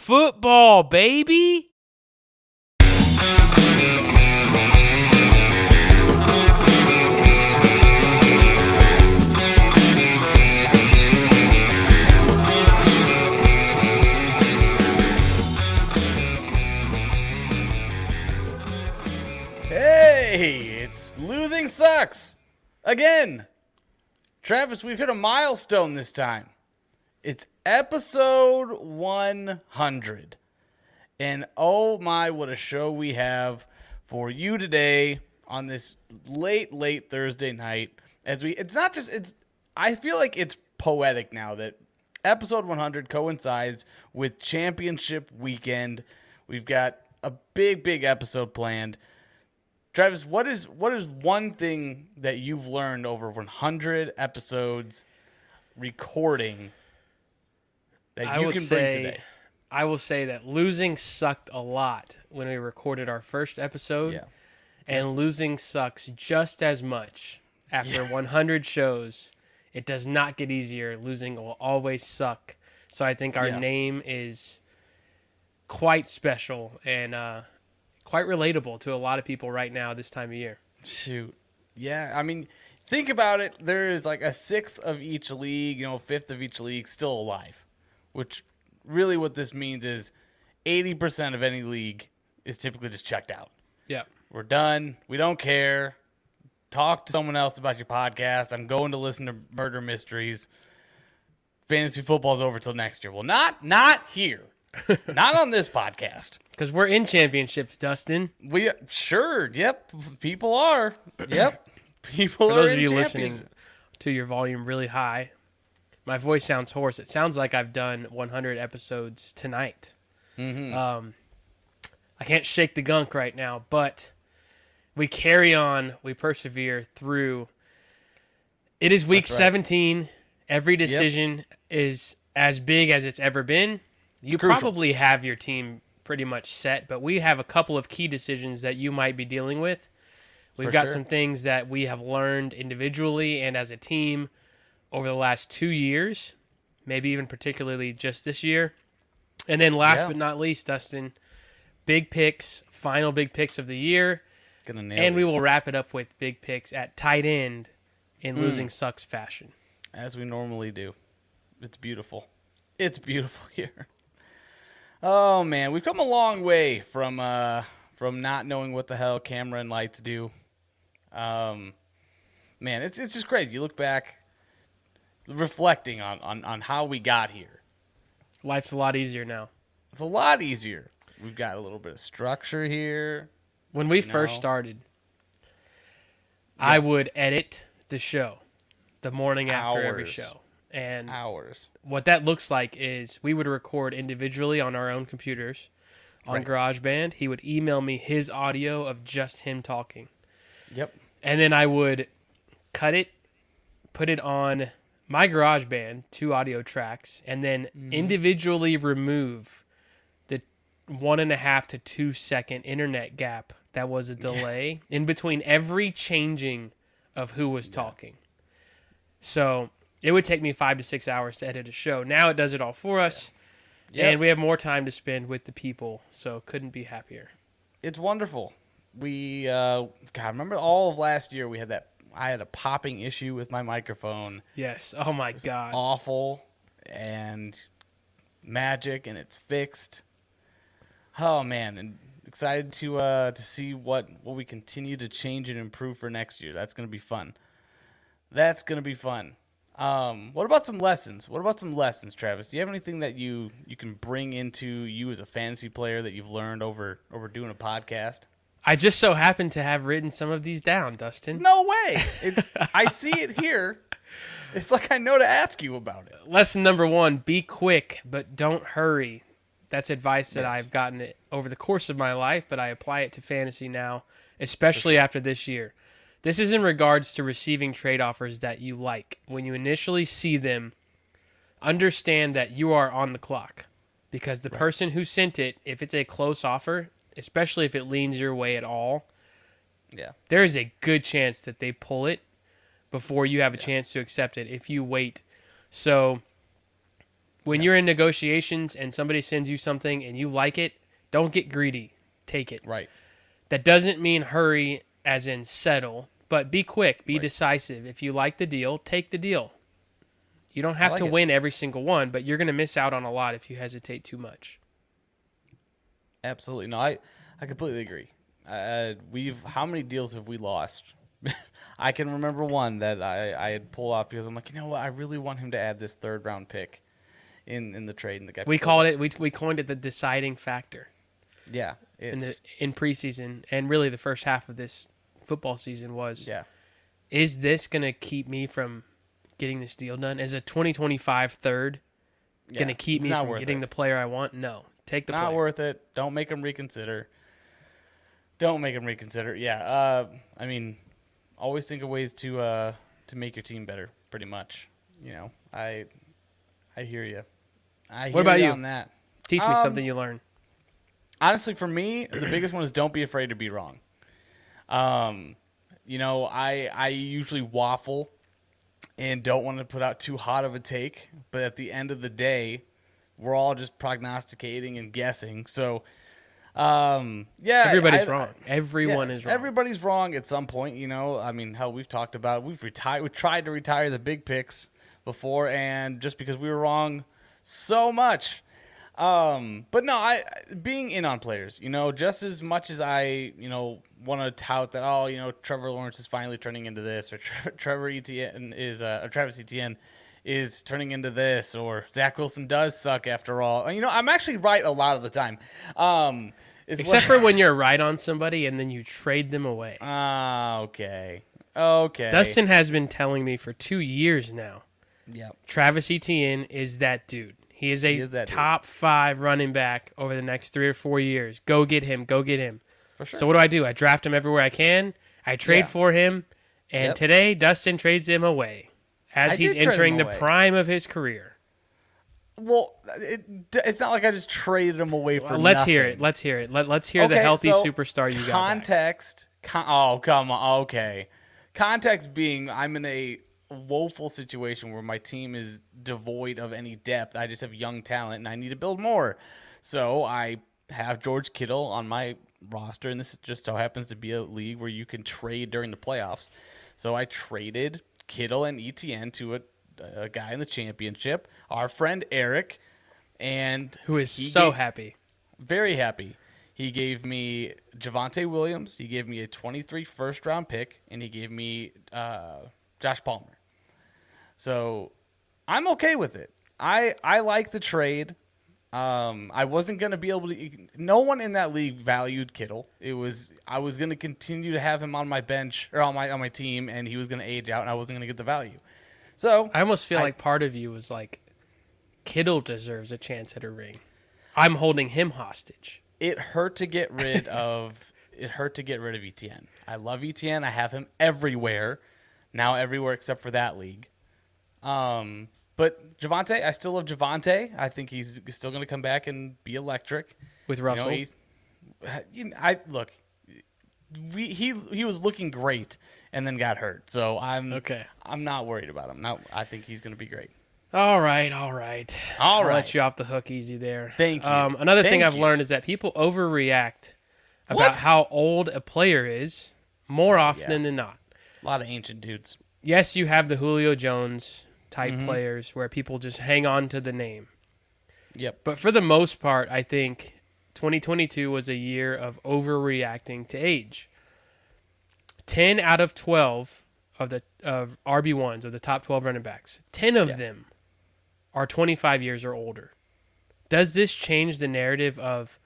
Football, baby. Hey, it's losing sucks again. Travis, we've hit a milestone this time. It's episode 100. And oh my, what a show we have for you today on this late, late Thursday night. As we, it's not just, it's, I feel like it's poetic now that episode 100 coincides with championship weekend. We've got a big, big episode planned. Travis, what is what is one thing that you've learned over 100 episodes recording that I you will can say, bring today? I will say that losing sucked a lot when we recorded our first episode, Yeah. and losing sucks just as much after 100 shows. It does not get easier. Losing will always suck. So I think our Yeah. name is quite special and uh, quite relatable to a lot of people right now this time of year. Shoot. Yeah, I mean, think about it. There is like a sixth of each league, you know, fifth of each league still alive, which really what this means is 80% of any league is typically just checked out. Yeah. We're done. We don't care. Talk to someone else about your podcast. I'm going to listen to murder mysteries. Fantasy football's over till next year. Well, not not here. not on this podcast. Because we're in championships, Dustin. We sure, yep. People are. Yep. People For are those of you listening to your volume really high, my voice sounds hoarse. It sounds like I've done 100 episodes tonight. Mm-hmm. Um, I can't shake the gunk right now, but we carry on. We persevere through. It is week right. 17. Every decision is as big as it's ever been. You probably have your team pretty much set, but we have a couple of key decisions that you might be dealing with. We've For got sure. some things that we have learned individually and as a team over the last two years, maybe even particularly just this year. And then last Yeah. but not least, Dustin, big picks, final big picks of the year. Gonna nail And we will wrap it up with big picks at tight end in Hmm. losing sucks fashion. as we normally do. It's beautiful. It's beautiful here. Oh man, we've come a long way from uh from not knowing what the hell camera and lights do. Um man, it's it's just crazy. You look back reflecting on on, on how we got here. Life's a lot easier now. It's a lot easier. We've got a little bit of structure here. When we first No. started, I would edit the show the morning after every show. And Hours. what that looks like is we would record individually on our own computers on Right. GarageBand. He would email me his audio of just him talking. Yep. And then I would cut it, put it on my GarageBand, two audio tracks, and then individually remove the one and a half to two second internet gap that was a delay in between every changing of who was talking. So it would take me five to six hours to edit a show. Now it does it all for us. Yep. And we have more time to spend with the people, so couldn't be happier. it's wonderful. We uh God, remember all of last year we had that I had a popping issue with my microphone. Yes. Oh my god. Awful and magic and it's fixed. Oh man, and excited to uh to see what what we continue to change and improve for next year. That's going to be fun. That's going to be fun. Um, what about some lessons? What about some lessons, Travis? Do you have anything that you you can bring into you as a fantasy player that you've learned over over doing a podcast? I just so happen to have written some of these down, Dustin. No way. It's I see it here. It's like I know to ask you about it. Lesson number one be quick, but don't hurry. That's advice that Yes. I've gotten it over the course of my life, but I apply it to fantasy now, especially after this year. This is in regards to receiving trade offers that you like. When you initially see them, understand that you are on the clock because the person who sent it, if it's a close offer, especially if it leans your way at all, Yeah. there is a good chance that they pull it before you have a chance to accept it if you wait. So when you're in negotiations and somebody sends you something and you like it, don't get greedy. Take it. Right. That doesn't mean hurry as in settle, but be quick, be Right. decisive. If you like the deal, take the deal. You don't have like to it. win every single one, but you're going to miss out on a lot if you hesitate too much. Absolutely. No, I, I completely agree. Uh, we've how many deals have we lost? I can remember one that I, I had pulled off because I'm like, you know what? I really want him to add this third round pick in in the trade, and the guy We called it we we coined it the deciding factor yeah, in the in preseason and really the first half of this football season was yeah, is this going to keep me from getting this deal done? Is a 2025 third yeah. going to keep me from getting it. the player I want? No. Take the not player. worth it. Don't make him reconsider. Don't make him reconsider. Yeah, uh, I mean, always think of ways to uh, to make your team better. Pretty much, you know. I I hear you. I hear about ya you? on that. Teach me Um, something you learn. honestly for me the biggest one is don't be afraid to be wrong um you know i i usually waffle and don't want to put out too hot of a take but at the end of the day we're all just prognosticating and guessing so um yeah Everybody's I- wrong. Everyone yeah, is wrong. Everybody's wrong at some point, you know. I mean, hell, we've talked about we've retired, we tried to retire the big picks before, and just because we were wrong so much. Um, but no, I being in on players, you know, just as much as I, you know, want to tout that, oh, you know, Trevor Lawrence is finally turning into this, or Trevor, Trevor Etienne is, uh, or Travis Etienne is turning into this, or Zach Wilson does suck after all. You know, I'm actually right a lot of the time. Um, Except what- for when you're right on somebody and then you trade them away. Ah, okay. Okay. Dustin has been telling me for two years now. Yep. Travis Etienne is that dude. He is a He is that dude. top five running back over the next three or four years. Go get him. Go get him. For sure. So what do I do? I draft him everywhere I can. I trade Yeah. for him, and Yep. today Dustin trades him away as I he's did trade him entering the prime of his career. well, it, it's not like I just traded him away for. Well, let's hear it. Let's hear it. Let, let's hear the healthy so superstar you got. Context. Con- oh, come on. Okay. Context being, I'm in a woeful situation where my team is devoid of any depth. I just have young talent, and I need to build more. So I have George Kittle on my roster, and this just so happens to be a league where you can trade during the playoffs. So I traded Kittle and Etienne to a, a guy in the championship, our friend Eric, and Who is so gave- happy. very happy. He gave me Javonte Williams. He gave me a 23 first round pick, and he gave me uh, Josh Palmer. So I'm okay with it. I I like the trade. Um, I wasn't gonna be able to. No one in that league valued Kittle. It was I was gonna continue to have him on my bench or on my on my team, and he was gonna age out, and I wasn't gonna get the value. So I almost feel I- like part of you was like, Kittle deserves a chance at a ring. I'm holding him hostage. it hurt to get rid of it hurt to get rid of Etienne. I love Etienne. I have him everywhere. Now everywhere except for that league. Um but Javonte, I still love Javonte. I think he's still going to come back and be electric. with You know, Russell. he- you know, I look. We, he he was looking great and then got hurt. So I'm Okay. I'm not worried about him. Now I think he's going to be great. All right, all right, all right. I'll let you off the hook easy there. Thank you. Um, another thing I've you. learned is that people overreact about What? how old a player is more often Yeah. than not. A lot of ancient dudes. Yes, you have the Julio Jones type Mm-hmm. players where people just hang on to the name. Yep. But for the most part, I think 2022 was a year of overreacting to age. 10 out of 12 of the of RB1s of the top 12 running backs, 10 of Yeah. them are 25 years or older. Does this change the narrative of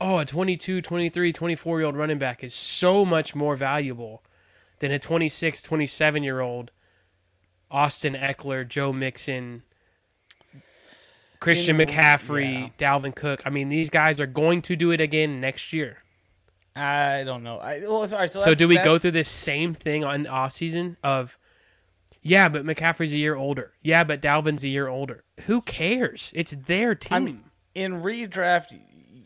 oh, a 22, 23, 24 year old running back is so much more valuable than a 26, 27 year old Austin Ekeler, Joe Mixon, Christian In- McCaffrey, Dalvin Cook. I mean, these guys are going to do it again next year. I don't know. I well, sorry. So, So do we go through this same thing on off season of yeah, but McCaffrey's a year older. Yeah, but Dalvin's a year older. Who cares? It's their team. I mean, in redraft,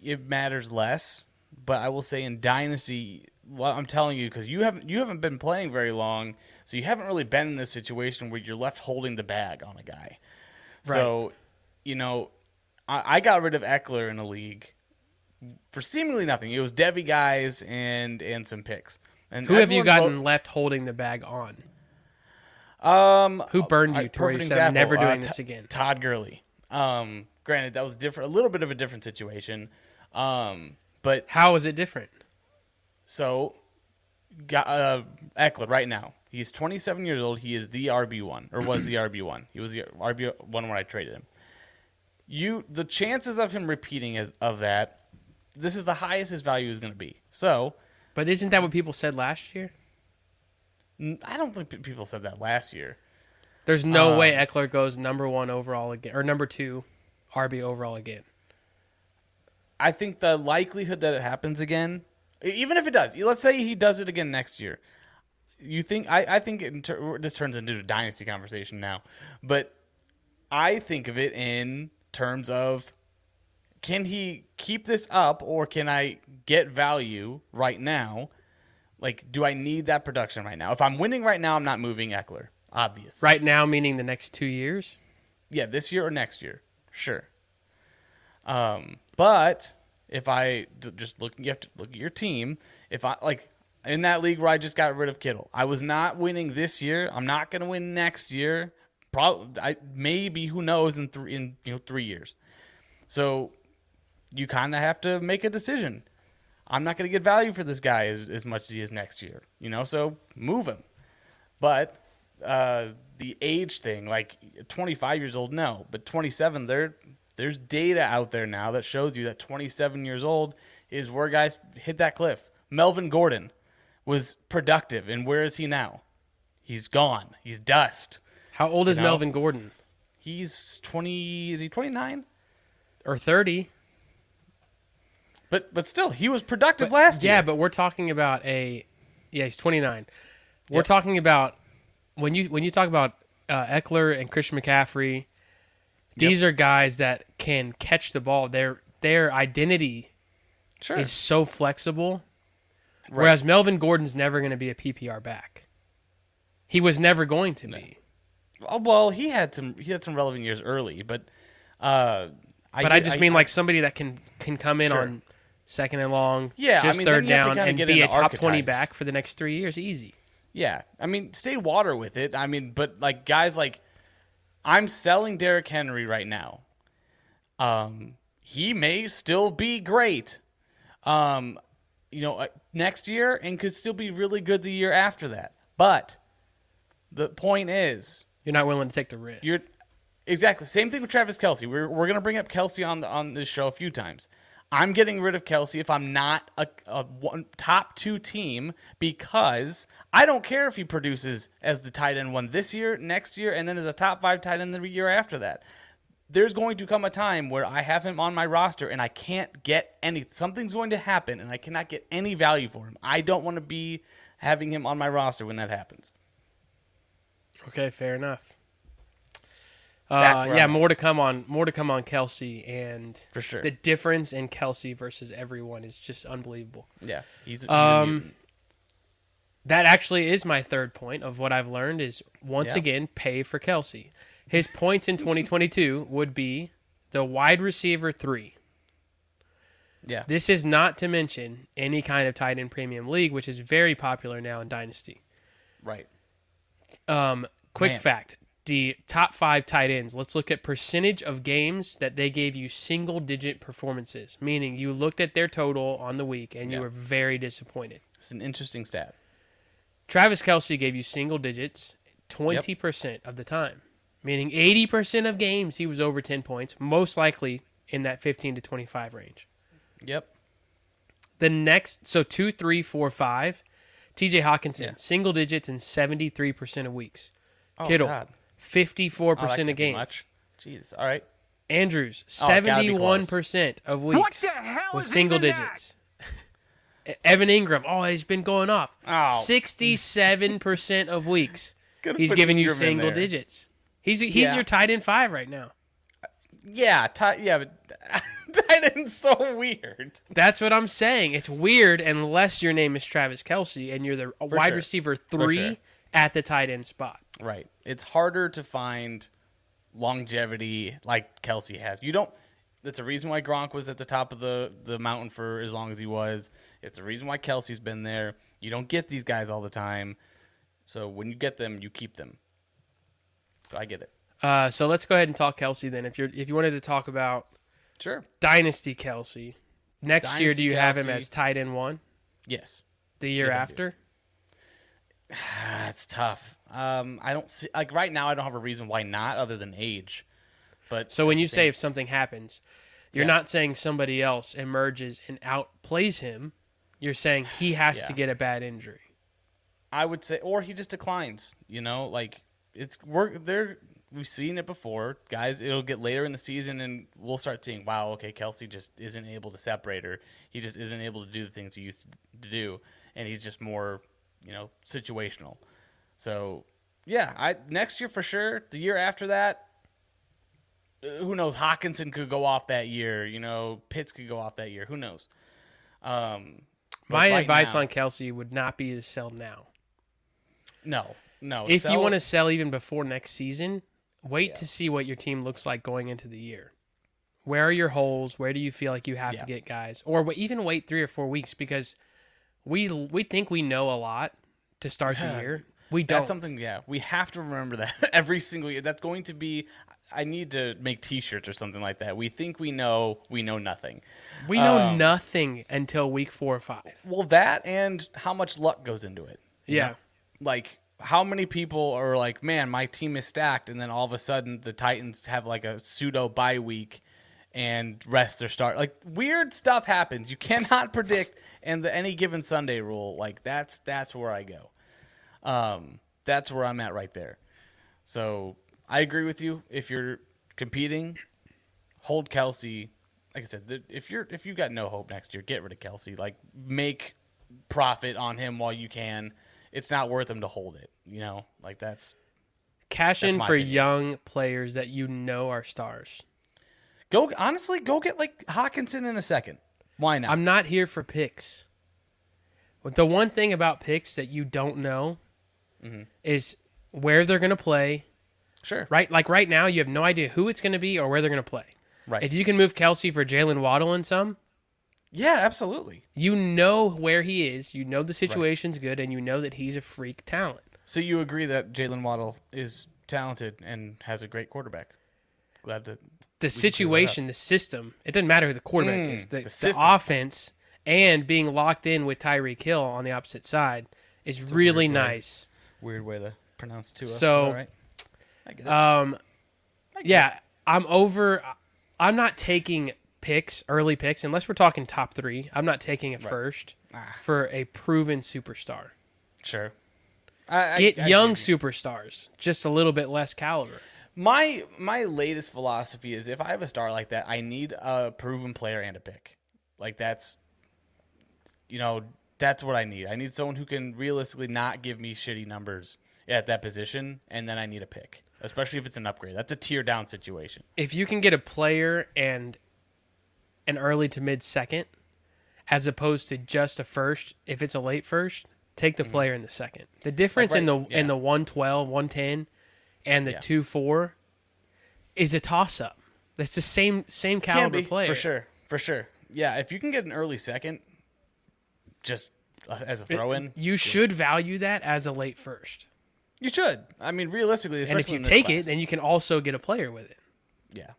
it matters less. But I will say in dynasty, well, I'm telling you because you haven't you haven't been playing very long, so you haven't really been in this situation where you're left holding the bag on a guy. So you know, I, I got rid of Ekeler in a league for seemingly nothing. It was Devy guys and and some picks. And Who have you gotten vote- left holding the bag on? Um, Who burned you perfect "I'm never example, uh, doing this again"? Todd Gurley. Um, granted, that was different, a little bit of a different situation. Um, but How is it different? So, got uh, Ekeler right now. He's 27 years old. He is the RB one, or was the RB one. He was the RB one when I traded him. You, the chances of him repeating as, of that, this is the highest his value is going to be. So, But isn't that what people said last year? I don't think people said that last year. There's no Um, way Ekeler goes number one overall again, or number two RB overall again. I think the likelihood that it happens again, even if it does, let's say he does it again next year. You think I, I think it, this turns into a dynasty conversation now, but I think of it in terms of can he keep this up or can I get value right now? Like, do I need that production right now? If I'm winning right now, I'm not moving Ekeler, obvious. Right now, meaning the next two years. Yeah, this year or next year, sure. Um, but if I just look, you have to look at your team. If I like in that league where I just got rid of Kittle, I was not winning this year. I'm not going to win next year. Probably, I maybe who knows in three in you know three years. So you kind of have to make a decision. I'm not going to get value for this guy as, as much as he is next year. You know, so move him. But uh, the age thing, like 25 years old, no, but 27, there there's data out there now that shows you that 27 years old is where guys hit that cliff. Melvin Gordon was productive, and where is he now? He's gone. He's dust. How old is know? Melvin Gordon? He's 20. Is he 29? Or thirty? But but still, he was productive last yeah, year. Yeah, but we're talking about a. Yeah, he's twenty nine. We're Yep. talking about when you when you talk about uh, Ekeler and Christian McCaffrey. These are guys that can catch the ball. Their their identity sure. is so flexible. Whereas Melvin Gordon's never going to be a PPR back. He was never going to be. Oh, well, he had some he had some relevant years early, but uh, But I just mean like somebody that can can come in Sure. on second and long, Yeah, I just mean, then third you have to down, and be a top twenty back for the next three years, easy. Yeah, I mean, stay water with it. I mean, but like guys like I'm selling Derrick Henry right now. Um, he may still be great. Um, you know, uh, next year and could still be really good the year after that. But the point is, You're not willing to take the risk. you're exactly same thing with Travis Kelce. We're we're gonna bring up Kelce on the on this show a few times. I'm getting rid of Kelce if I'm not a, a one, top two team because I don't care if he produces as the tight end one this year, next year, and then as a top five tight end the year after that. There's going to come a time where I have him on my roster and I can't get any. Something's going to happen and I cannot get any value for him. I don't want to be having him on my roster when that happens. Okay, fair enough. Uh, yeah, I'm more to come on more to come on Kelce and For sure. the difference in Kelce versus everyone is just unbelievable. Yeah, he's, he's Um. That actually is my third point of what I've learned is once Yeah. again pay for Kelce. His points in 2022 would be the wide receiver three. Yeah, This is not to mention any kind of tight end premium league, which is very popular now in Dynasty. right. Um, quick Man. fact: the top five tight ends. Let's look at percentage of games that they gave you single digit performances, meaning you looked at their total on the week and you were very disappointed. It's an interesting stat. Travis Kelce gave you single digits 20% of the time, meaning 80% of games he was over 10 points, most likely in that 15 to 25 range. Yep. The next, so two, three, four, five, TJ Hockenson, Yeah. single digits in 73% of weeks. Oh, Kittle, God. 54% Oh, that of can't be games. Much. Jeez. All right. Andrews, Oh, it gotta be 71% of weeks was single digits. Evan Engram, oh, he's been going off. Oh. 67% of weeks. He's giving you Engram in single digits. He's he's Yeah. your tight end five right now. Yeah. Ty, yeah, but tight end's so weird. That's what I'm saying. It's weird unless your name is Travis Kelce and you're the wide sure. receiver three sure. At the tight end spot. Right. It's harder to find longevity like Kelce has. You don't. That's a reason why Gronk was at the top of the the mountain for as long as he was. It's the reason why Kelce's been there. You don't get these guys all the time. So when you get them, you keep them. So I get it. Uh, so let's go ahead and talk Kelce then. If you're if you wanted to talk about Sure. Dynasty Kelce, next year do Dynasty you have him as tight end one? Yes. The year Yes, after? That's tough. Um, I don't see like right now. I don't have a reason why not, other than age. But So when you say if something happens, you're Yeah. not saying somebody else emerges and outplays him. You're saying he has to get a bad injury. I would say, or he just declines. You know, like it's we're there. We've seen it before, guys. It'll get later in the season, and we'll start seeing, wow, okay, Kelce just isn't able to separate her. He just isn't able to do the things he used to do, and he's just more, you know, situational. So, yeah, I next year for sure. The year after that, uh, who knows? Hockenson could go off that year. You know, Pitts could go off that year. Who knows? Um, My right advice now- on Kelce would not be to sell now. no, no. if you want to sell even before next season, wait Yeah. to see what your team looks like going into the year. Where are your holes? Where do you feel like you have Yeah. to get guys, or even wait three or four weeks because we we think we know a lot to start the year. We don't. That's something, yeah. We have to remember that every single year. That's going to be. I need to make T-shirts or something like that. We think we know, we know nothing. we know um, nothing until week four or five. Well, that and how much luck goes into it. Yeah. know? Like how many people are like, man, my team is stacked, and then all of a sudden the Titans have like a pseudo bye week and rest their start. Like weird stuff happens. You cannot predict. And the any given Sunday rule, like that's that's where I go. Um, that's where I'm at right there. So I agree with you. If you're competing, hold Kelce. Like I said, if you're if you got no hope next year, get rid of Kelce. Like make profit on him while you can. It's not worth him to hold it. You know, like that's Cash That's in for opinion. young players that you know are stars. Go. Honestly, go get like Hockenson in a second. Why not? I'm not here for picks. But the one thing about picks that you don't know Mm-hmm. is where they're going to play. sure. Right, like right now, you have no idea who it's going to be or where they're going to play. Right. If you can move Kelce for Jaylen Waddle and some, yeah, absolutely. you know where he is. You know the situation's good, and you know that he's a freak talent. So you agree that Jaylen Waddle is talented and has a great quarterback? Glad to. The situation, the system, it doesn't matter who the quarterback Mm, is. The, the the offense and being locked in with Tyreek Hill on the opposite side is really weird way. nice. Weird way to pronounce Tua. So- right. It. Um, yeah, I'm over. I'm not taking picks, early picks, unless we're talking top three. I'm not taking it first Ah. for a proven superstar. sure. I, I- Get I young superstars, just a little bit less caliber. My my latest philosophy is if I have a star like that, I need a proven player and a pick. Like that's, you know, that's what I need. I need someone who can realistically not give me shitty numbers at that position, and then I need a pick, especially if it's an upgrade. That's a tier down situation. If you can get a player and an early to mid second, as opposed to just a first, if it's a late first, take the player in the second. The difference in the Mm-hmm. in the 112, 110, and the Yeah. two four is a toss up. That's the same same caliber be player for sure, for sure. Yeah, if you can get an early second, just uh, as a throw in, You should value that as a late first. you should. I mean, realistically, And if you take class. it, then you can also get a player with it. Yeah,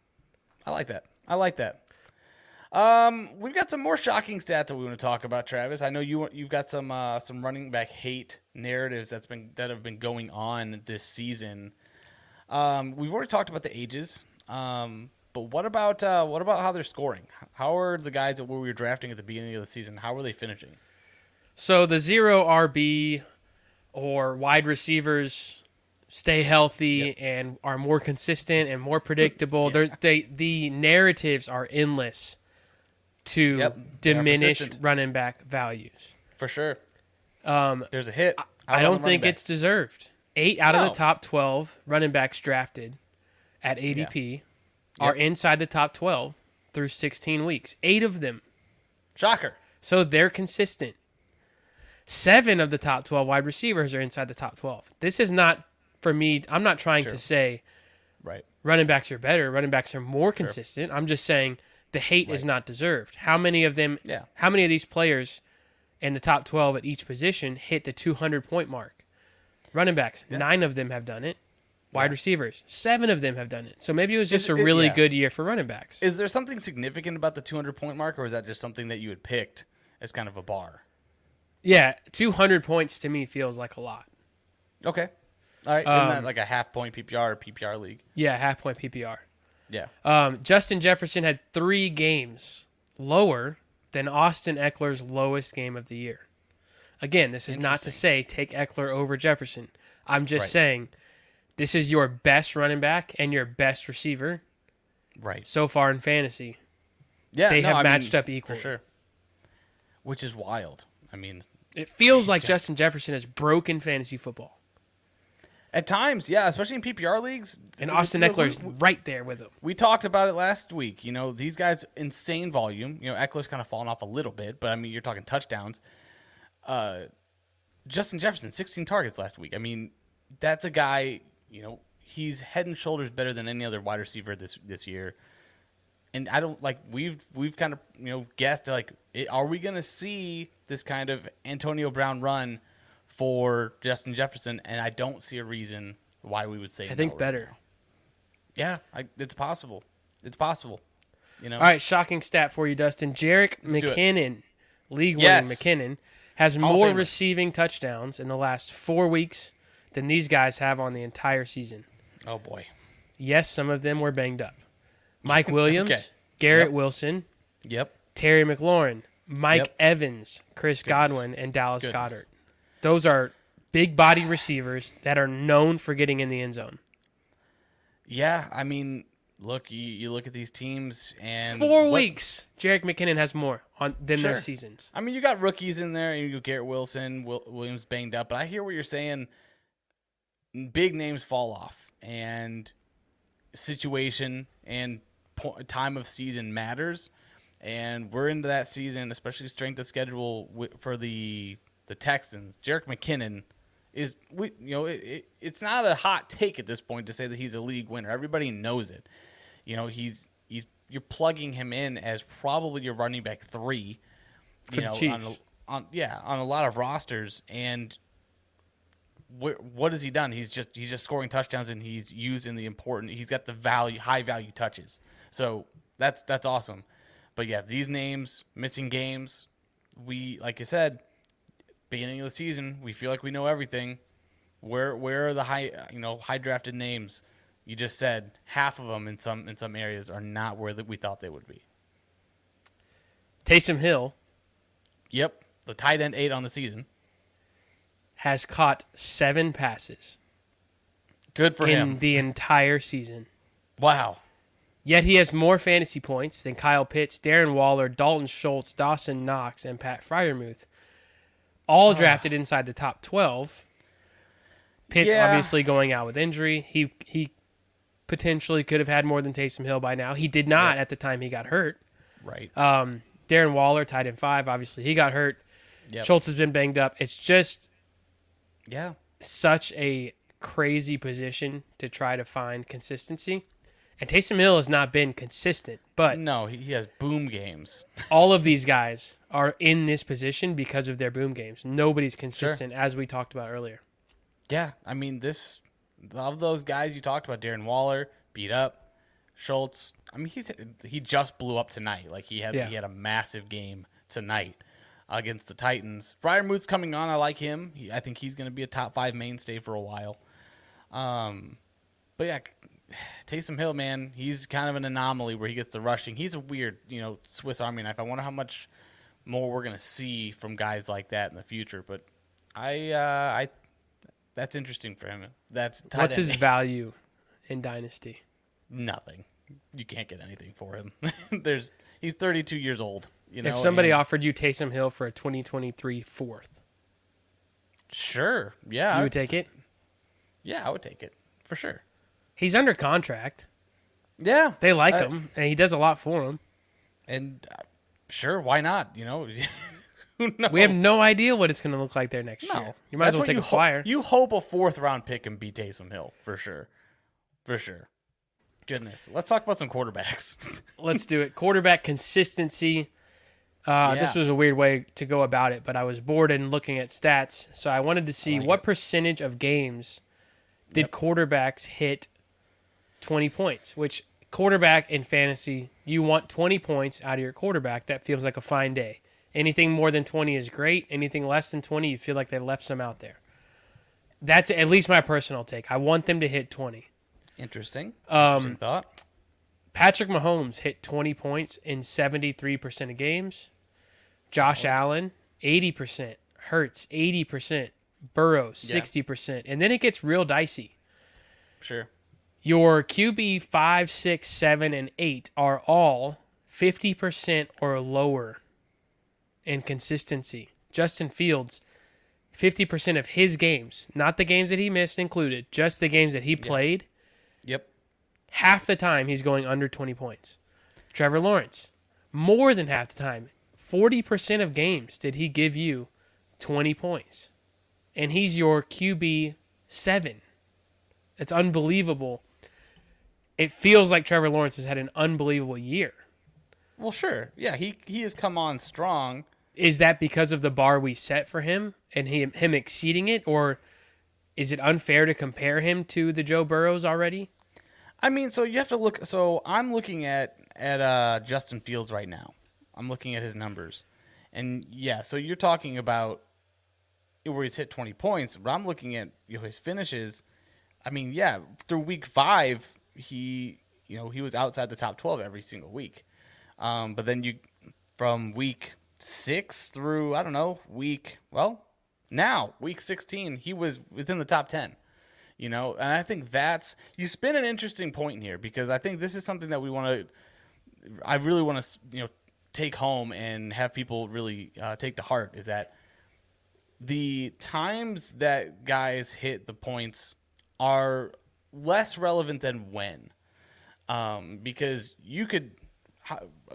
I like that. I like that. Um, we've got some more shocking stats that we want to talk about, Travis. I know you you've got some uh, some running back hate narratives that's been that have been going on this season. Um, we've already talked about the ages. Um, but what about uh, what about how they're scoring? How are the guys that we were drafting at the beginning of the season? How are they finishing? So the zero RB or wide receivers stay healthy and are more consistent and more predictable. There's they the narratives are endless to Yep, diminish running back values. For sure, Um, there's a hit. I on don't think it's deserved. Eight out of the top twelve running backs drafted at ADP are inside the top twelve through sixteen weeks. Eight of them. shocker. So they're consistent. Seven of the top 12 wide receivers are inside the top 12. This is not, for me, I'm not trying Sure. to say Right. Running backs are better. Running backs are more consistent. I'm just saying the hate is not deserved. How many of them? Yeah. How many of these players in the top 12 at each position hit the 200 point mark? Running backs, nine of them have done it. Wide receivers, seven of them have done it. So maybe it was just Is a it- really yeah. good year for running backs. Is there something significant about the 200 point mark, or is that just something that you had picked as kind of a bar? yeah, 200 points to me feels like a lot. Okay. All right. Isn't that Um, like a half point PPR or PPR league? Yeah, half point PPR. Yeah. Um, Justin Jefferson had three games lower than Austin Ekeler's lowest game of the year. Again, this is not to say take Ekeler over Jefferson. I'm just Right. saying this is your best running back and your best receiver Right. so far in fantasy. Yeah. They no, have I mean, matched up for sure. Which is wild. I mean, It feels like Justin Jefferson has broken fantasy football. at times, yeah, especially in PPR leagues. And Austin Ekeler's we- right there with him. We talked about it last week. You know, these guys insane volume. You know, Ekeler's kind of fallen off a little bit, but I mean, you're talking touchdowns. Uh, Justin Jefferson, 16 targets last week. I mean, that's a guy. You know, he's head and shoulders better than any other wide receiver this this year. And I don't like we've we've kind of you know guessed like, it, are we gonna see this kind of Antonio Brown run for Justin Jefferson? And I don't see a reason why we would say I think better. now. Yeah, I, it's possible. It's possible. You know. All right, shocking stat for you, Dustin. Jerick it. McKinnon, league winning Yes. McKinnon, has more receiving touchdowns in the last four weeks than these guys have on the entire season. Oh boy. Yes, some of them were banged up. Mike Williams, Okay. Garrett Yep. Wilson, Yep. Terry McLaurin, Mike Yep. Evans, Chris Goodness. Godwin, and Dallas Goodness. Goedert. Those are big body receivers that are known for getting in the end zone. Yeah, I mean, look, you, you look at these teams and Four what- weeks. Jerick McKinnon has more on than their seasons. I mean, you got rookies in there, and you got Garrett Wilson, Will, Williams banged up, but I hear what you're saying. Big names fall off, and situation and po- time of season matters. And we're into that season, especially strength of schedule wi- for the the Texans. Jerick McKinnon is we you know it, it, it's not a hot take at this point to say that he's a league winner. Everybody knows it. You know he's he's you're plugging him in as probably your running back three. For you the know on, a, on yeah on a lot of rosters and wh- what has he done? He's just he's just scoring touchdowns and he's using the important. He's got the value high value touches. So that's that's awesome. But yeah, these names missing games. We like I said, beginning of the season, we feel like we know everything. Where where are the high you know high drafted names? You just said half of them in some in some areas are not where that we thought they would be. Taysom Hill Yep, the tight end eight on the season. has caught seven passes Good for in him. the entire season. Wow. Yet he has more fantasy points than Kyle Pitts, Darren Waller, Dalton Schultz, Dawson Knox, and Pat Freiermuth, all drafted inside the top twelve. Pitts Yeah. obviously going out with injury. He he potentially could have had more than Taysom Hill by now. He did not Yeah. at the time he got hurt. Right. Um, Darren Waller tied in five. Obviously he got hurt. Yep. Schultz has been banged up. It's just Yeah. such a crazy position to try to find consistency. And Taysom Hill has not been consistent, but No, he, he has boom games. all of these guys are in this position because of their boom games. Nobody's consistent, as we talked about earlier. Yeah, I mean this of those guys you talked about, Darren Waller beat up, Schultz. I mean he's he just blew up tonight. Like he had Yeah. he had a massive game tonight against the Titans. Freiermuth's coming on. I like him. He, I think he's going to be a top five mainstay for a while. Um, but yeah, Taysom Hill, man, he's kind of an anomaly where he gets the rushing. He's a weird, you know, Swiss Army knife. I wonder how much more we're gonna see from guys like that in the future. But I, uh, I, that's interesting for him. That's What's his eight. value in Dynasty? Nothing. You can't get anything for him. There's he's 32 years old. You know, if somebody and- offered you Taysom Hill for a 2023 fourth, sure, yeah, you would take it? yeah, I would take it for sure. He's under contract. Yeah, They like I- him, and he does a lot for them. and uh, sure, why not? You know, who knows? We have no idea what it's going to look like there next No, year. You might as well take a ho- flyer. you hope a fourth round pick can beat Taysom Hill for sure, for sure. Goodness. Let's talk about some quarterbacks. Let's do it. Quarterback consistency. Uh, This was a weird way to go about it, but I was bored and looking at stats, so I wanted to see like what it. percentage of games did Yep. quarterbacks hit 20 points. Which quarterback in fantasy, you want 20 points out of your quarterback. That feels like a fine day. Anything more than 20 is great. Anything less than 20, you feel like they left some out there. That's at least my personal take. I want them to hit 20. Interesting. Um, thought. Patrick Mahomes hit 20 points in 73% of games. Josh Allen, 80%. Hurts, 80%. Burrows, Yeah. 60%. And then it gets real dicey. Sure. Your QB 5, 6, 7, and 8 are all 50% or lower in consistency. Justin Fields, 50% of his games, not the games that he missed included, just the games that he played, Yep. half the time he's going under 20 points. Trevor Lawrence, more than half the time, 40% of games did he give you 20 points. And he's your QB 7. It's unbelievable. It feels like Trevor Lawrence has had an unbelievable year. Well, sure. Yeah, he he has come on strong. Is that because of the bar we set for him and him, him exceeding it or is it unfair to compare him to the Joe Burrows already? I mean, so you have to look. So I'm looking at at uh, Justin Fields right now. I'm looking at his numbers, and yeah. So you're talking about where he's hit 20 points, but I'm looking at you know his finishes. I mean, yeah, through week five, he you know he was outside the top 12 every single week. Um, but then you from week six through I don't know week well now week 16 he was within the top 10 you know and i think that's you spin an interesting point here because i think this is something that we want to i really want to you know take home and have people really uh, take to heart is that the times that guys hit the points are less relevant than when um, because you could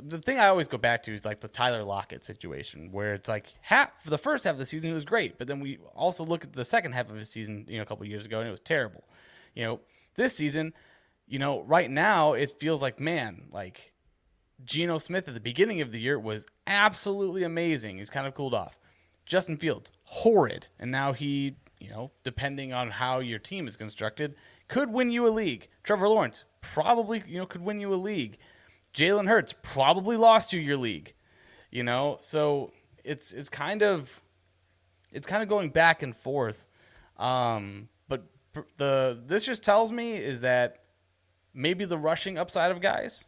the thing I always go back to is like the Tyler Lockett situation, where it's like half the first half of the season he was great, but then we also look at the second half of his season, you know, a couple years ago, and it was terrible. You know, this season, you know, right now it feels like man, like Geno Smith at the beginning of the year was absolutely amazing. He's kind of cooled off. Justin Fields, horrid, and now he, you know, depending on how your team is constructed, could win you a league. Trevor Lawrence probably, you know, could win you a league. Jalen Hurts probably lost you your league. You know, so it's it's kind of it's kind of going back and forth. Um, but the this just tells me is that maybe the rushing upside of guys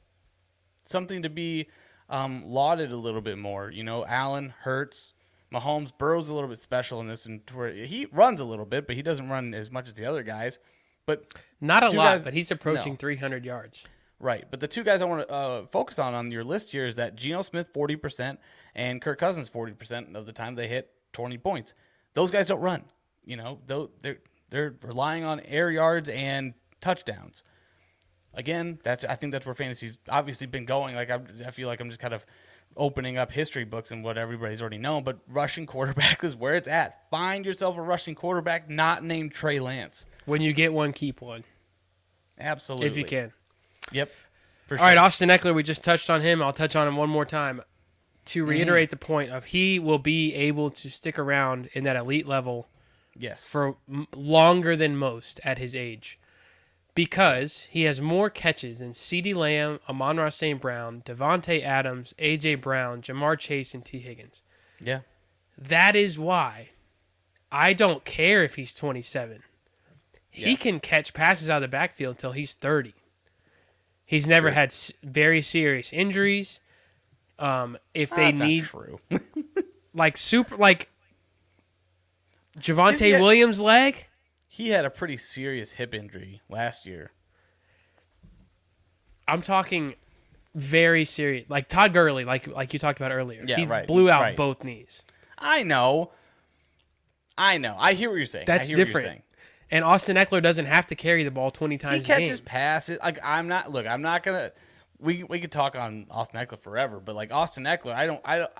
something to be um, lauded a little bit more. You know, Allen, Hurts, Mahomes, Burrow's a little bit special in this, and he runs a little bit, but he doesn't run as much as the other guys. But Not a lot, guys- but he's approaching no. 300 yards. Right, but the two guys I want to uh, focus on on your list here is that Geno Smith forty percent and Kirk Cousins forty percent of the time they hit twenty points. Those guys don't run. You know, though they're they're relying on air yards and touchdowns. Again, that's I think that's where fantasy's obviously been going. Like I, I feel like I'm just kind of opening up history books and what everybody's already known. But rushing quarterback is where it's at. Find yourself a rushing quarterback not named Trey Lance. When you get one, keep one Absolutely, if you can. Yep. For All right, Austin Ekeler, we just touched on him. I'll touch on him one more time to mhm. reiterate the point of he will be able to stick around in that elite level Yes. for longer than most at his age because he has more catches than CeeDee Lamb, Amon-Ra St. Brown, Davante Adams, AJ Brown, Ja'Marr Chase, and Tee Higgins. yeah. That is why I don't care if he's 27. Yeah. He can catch passes out of the backfield until he's 30. He's never True. had s- very serious injuries. Um, if they That's not need true. like super like Javonte Williams leg, he had a pretty serious hip injury last year. I'm talking very serious. Like Todd Gurley, like like you talked about earlier. Yeah, he right, blew out right. both knees. I know. I know. I hear what you're saying. I That's hear what you're different. saying. And Austin Ekeler doesn't have to carry the ball 20 He times a catches game. passes. Like I'm not. Look, I'm not gonna. We we could talk on Austin Ekeler forever, but like Austin Ekeler, I don't. I don't.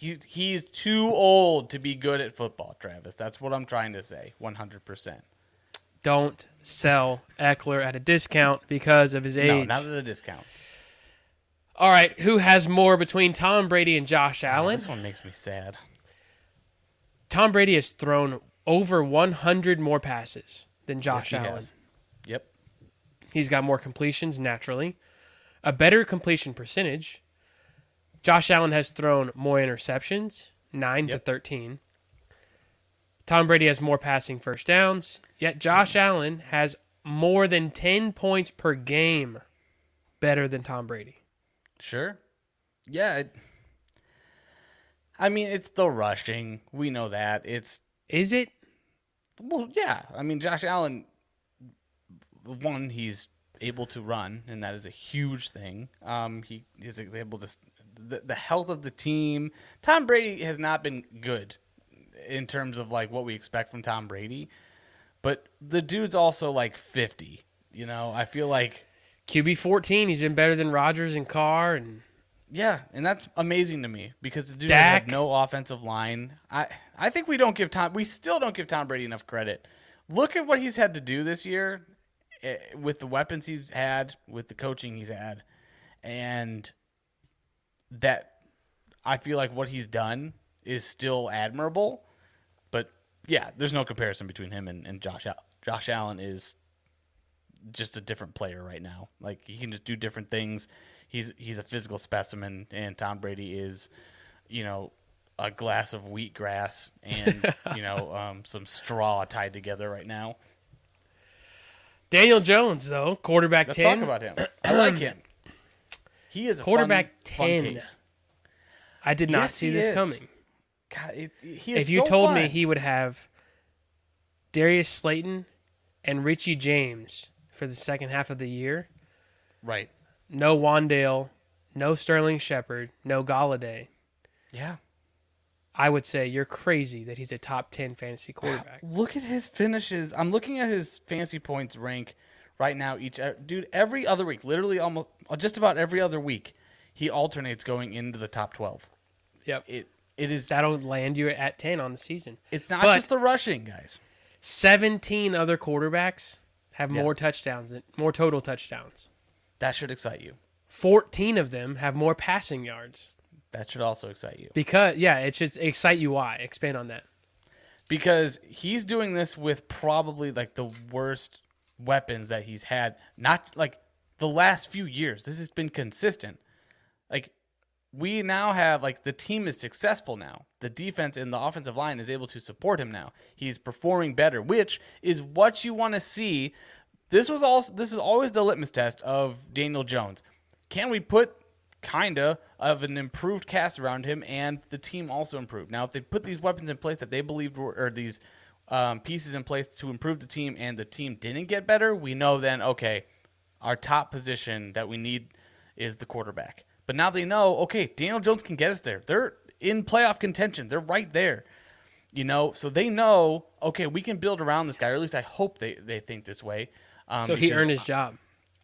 He's he's too old to be good at football, Travis. That's what I'm trying to say. 100. percent don't sell Ekeler at a discount because of his age. No, not at a discount. All right, who has more between Tom Brady and Josh Allen? This one makes me sad. Tom Brady has thrown over 100 more passes than Josh Yes, Allen. has. Yep. He's got more completions naturally, a better completion percentage. Josh Allen has thrown more interceptions, 9 to 13. Tom Brady has more passing first downs, yet Josh Allen has more than 10 points per game better than Tom Brady. Sure. Yeah. It, I mean, it's still rushing. We know that. It's Is it? well, yeah. I mean, Josh Allen. One, he's able to run, and that is a huge thing. Um, he is able to the the health of the team. Tom Brady has not been good in terms of like what we expect from Tom Brady, but the dude's also like fifty. You know, I feel like QB 14, he's been better than Rodgers and Carr and Yeah, and that's amazing to me because the dude Dak. has no offensive line. I I think we don't give Tom we still don't give Tom Brady enough credit. Look at what he's had to do this year eh, with the weapons he's had, with the coaching he's had, and that I feel like what he's done is still admirable. But yeah, there's no comparison between him and, and Josh Al- Josh Allen is just a different player right now. Like he can just do different things. He's he's a physical specimen, and Tom Brady is, you know, a glass of wheatgrass and you know um, some straw tied together right now. Daniel Jones, though, quarterback Let's 10. talk about him. I like him. He is a Quarterback fun, fun 10. case. I did not Yes, see this is. coming. God, it, If you so told me he would have Darius Slayton and Richie James for the second half of the year, right, no Wan'Dale, no Sterling Shepard, no Golladay, yeah. I would say you're crazy that he's a top 10 fantasy quarterback. Look at his finishes. I'm looking at his fantasy points rank right now. Each dude, every other week, literally almost uh, just about every other week, he alternates going into the top twelve. Yep. It it is. That'll land you at 10 on the season. It's not but- just the rushing guys. 17 other quarterbacks have Yeah. more touchdowns than more total touchdowns. That should excite you. 14 of them have more passing yards. That should also excite you Because yeah, it should excite you why. Expand on that. because he's doing this with probably like the worst weapons that he's had. Not like the last few years. This has been consistent. Like we now have like the team is successful now. The defense and the offensive line is able to support him now. He's performing better, which is what you want to see. This was also this is always the litmus test of Daniel Jones. Can we put kinda of an improved cast around him and the team also improved? Now, if they put these weapons in place that they believed were or these um, pieces in place to improve the team and the team didn't get better, we know then okay, our top position that we need is the quarterback. But now they know, okay, Daniel Jones can get us there. They're in playoff contention. They're right there. You know, so they know, okay, we can build around this guy, or at least I hope they, they think this way. Um, So he earned his job.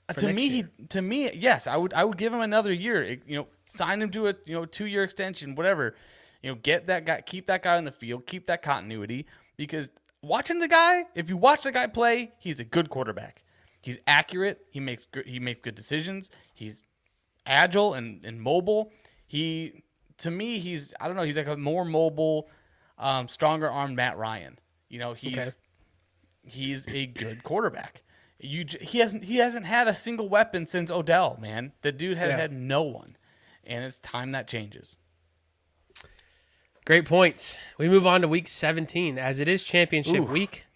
uh, to me, year. he to me, yes, I would I would give him another year. You know, sign him to a you know two year extension, whatever. You know, get that guy, keep that guy on the field, keep that continuity. Because watching the guy, if you watch the guy play, he's a good quarterback. He's accurate. He makes good, he makes good decisions. He's agile and, and mobile. He to me, he's I don't know. He's like a more mobile, um, stronger armed Matt Ryan. You know, he's Okay. he's a good quarterback. You he hasn't he hasn't had a single weapon since Odell, man. The dude has Yeah. had no one, and it's time that changes. Great points. We move on to week 17 as it is championship Ooh. week.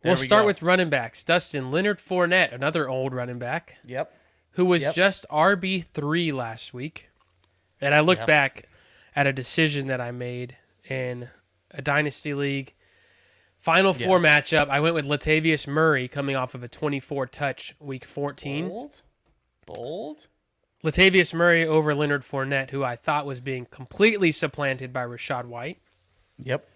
There we'll we start go. with running backs. Dustin Leonard Fournette, another old running back, Yep. who was Yep. just RB3 last week. And I look Yep. back at a decision that I made in a dynasty league. Final four matchup, I went with Latavius Murray coming off of a 24 touch week 14. Bold. Bold. Latavius Murray over Leonard Fournette, who I thought was being completely supplanted by Rachaad White. Yep.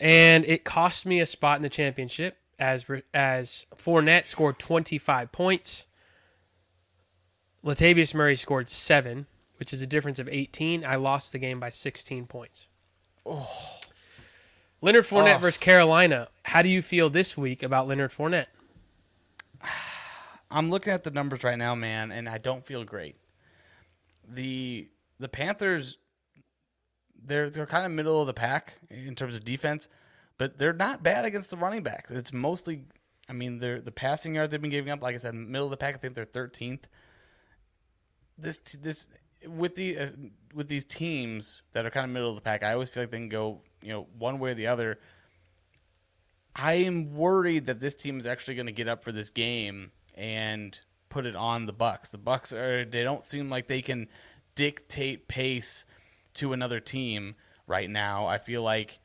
and it cost me a spot in the championship as as Fournette scored 25 points. Latavius Murray scored seven, which is a difference of 18. I lost the game by 16 points. Oh. Leonard Fournette Oh. versus Carolina. How do you feel this week about Leonard Fournette? I'm looking at the numbers right now, man, and I don't feel great. The the Panthers they're they're kind of middle of the pack in terms of defense, but they're not bad against the running backs. It's mostly I mean, they're the passing yards they've been giving up, like I said, middle of the pack. I think they're 13th. This this with the uh, with these teams that are kind of middle of the pack, I always feel like they can go, you know, one way or the other. I am worried that this team is actually going to get up for this game and put it on the Bucks. The Bucks are they don't seem like they can dictate pace to another team right now. I feel like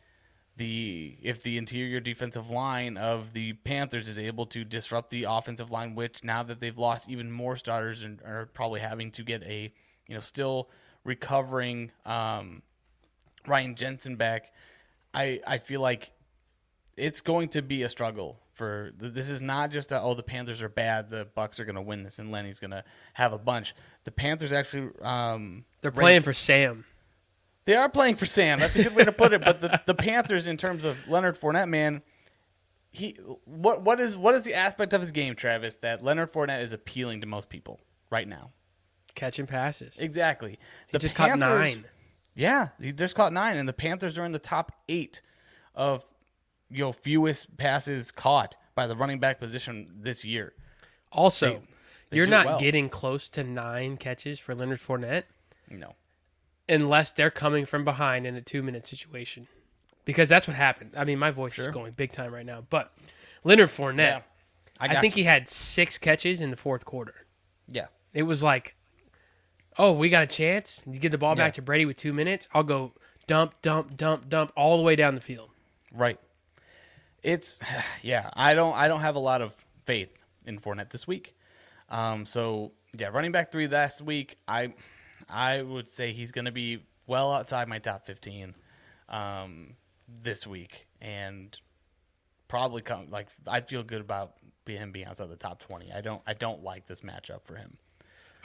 the if the interior defensive line of the Panthers is able to disrupt the offensive line, which now that they've lost even more starters and are probably having to get a you know still recovering um, Ryan Jensen back, I I feel like it's going to be a struggle for this is not just a, oh the Panthers are bad the Bucks are going to win this and Lenny's going to have a bunch. The Panthers actually um, They're playing for Sam. they are playing for Sam. That's a good way to put it. But the, the Panthers, in terms of Leonard Fournette, man, he what what is what is the aspect of his game, Travis, that Leonard Fournette is appealing to most people right now? Catching passes. Exactly. He just caught nine. Yeah, he just caught nine, and the Panthers are in the top eight of you know fewest passes caught by the running back position this year. Also, They- they you're not well. getting close to nine catches for Leonard Fournette No. unless they're coming from behind in a two minute situation. Because that's what happened. I mean, my voice is going big time right now. But Leonard Fournette, Yeah. I, got think you. he had six catches in the fourth quarter. Yeah. It was like, oh, we got a chance. You get the ball back to Brady with two minutes. I'll go dump, dump, dump, dump all the way down the field. Right. It's yeah. I don't I don't have a lot of faith in Fournette this week. Um, so yeah, running back three last week. I I would say he's going to be well outside my top fifteen um, this week, and probably come like I'd feel good about him being outside the top twenty. I don't I don't like this matchup for him.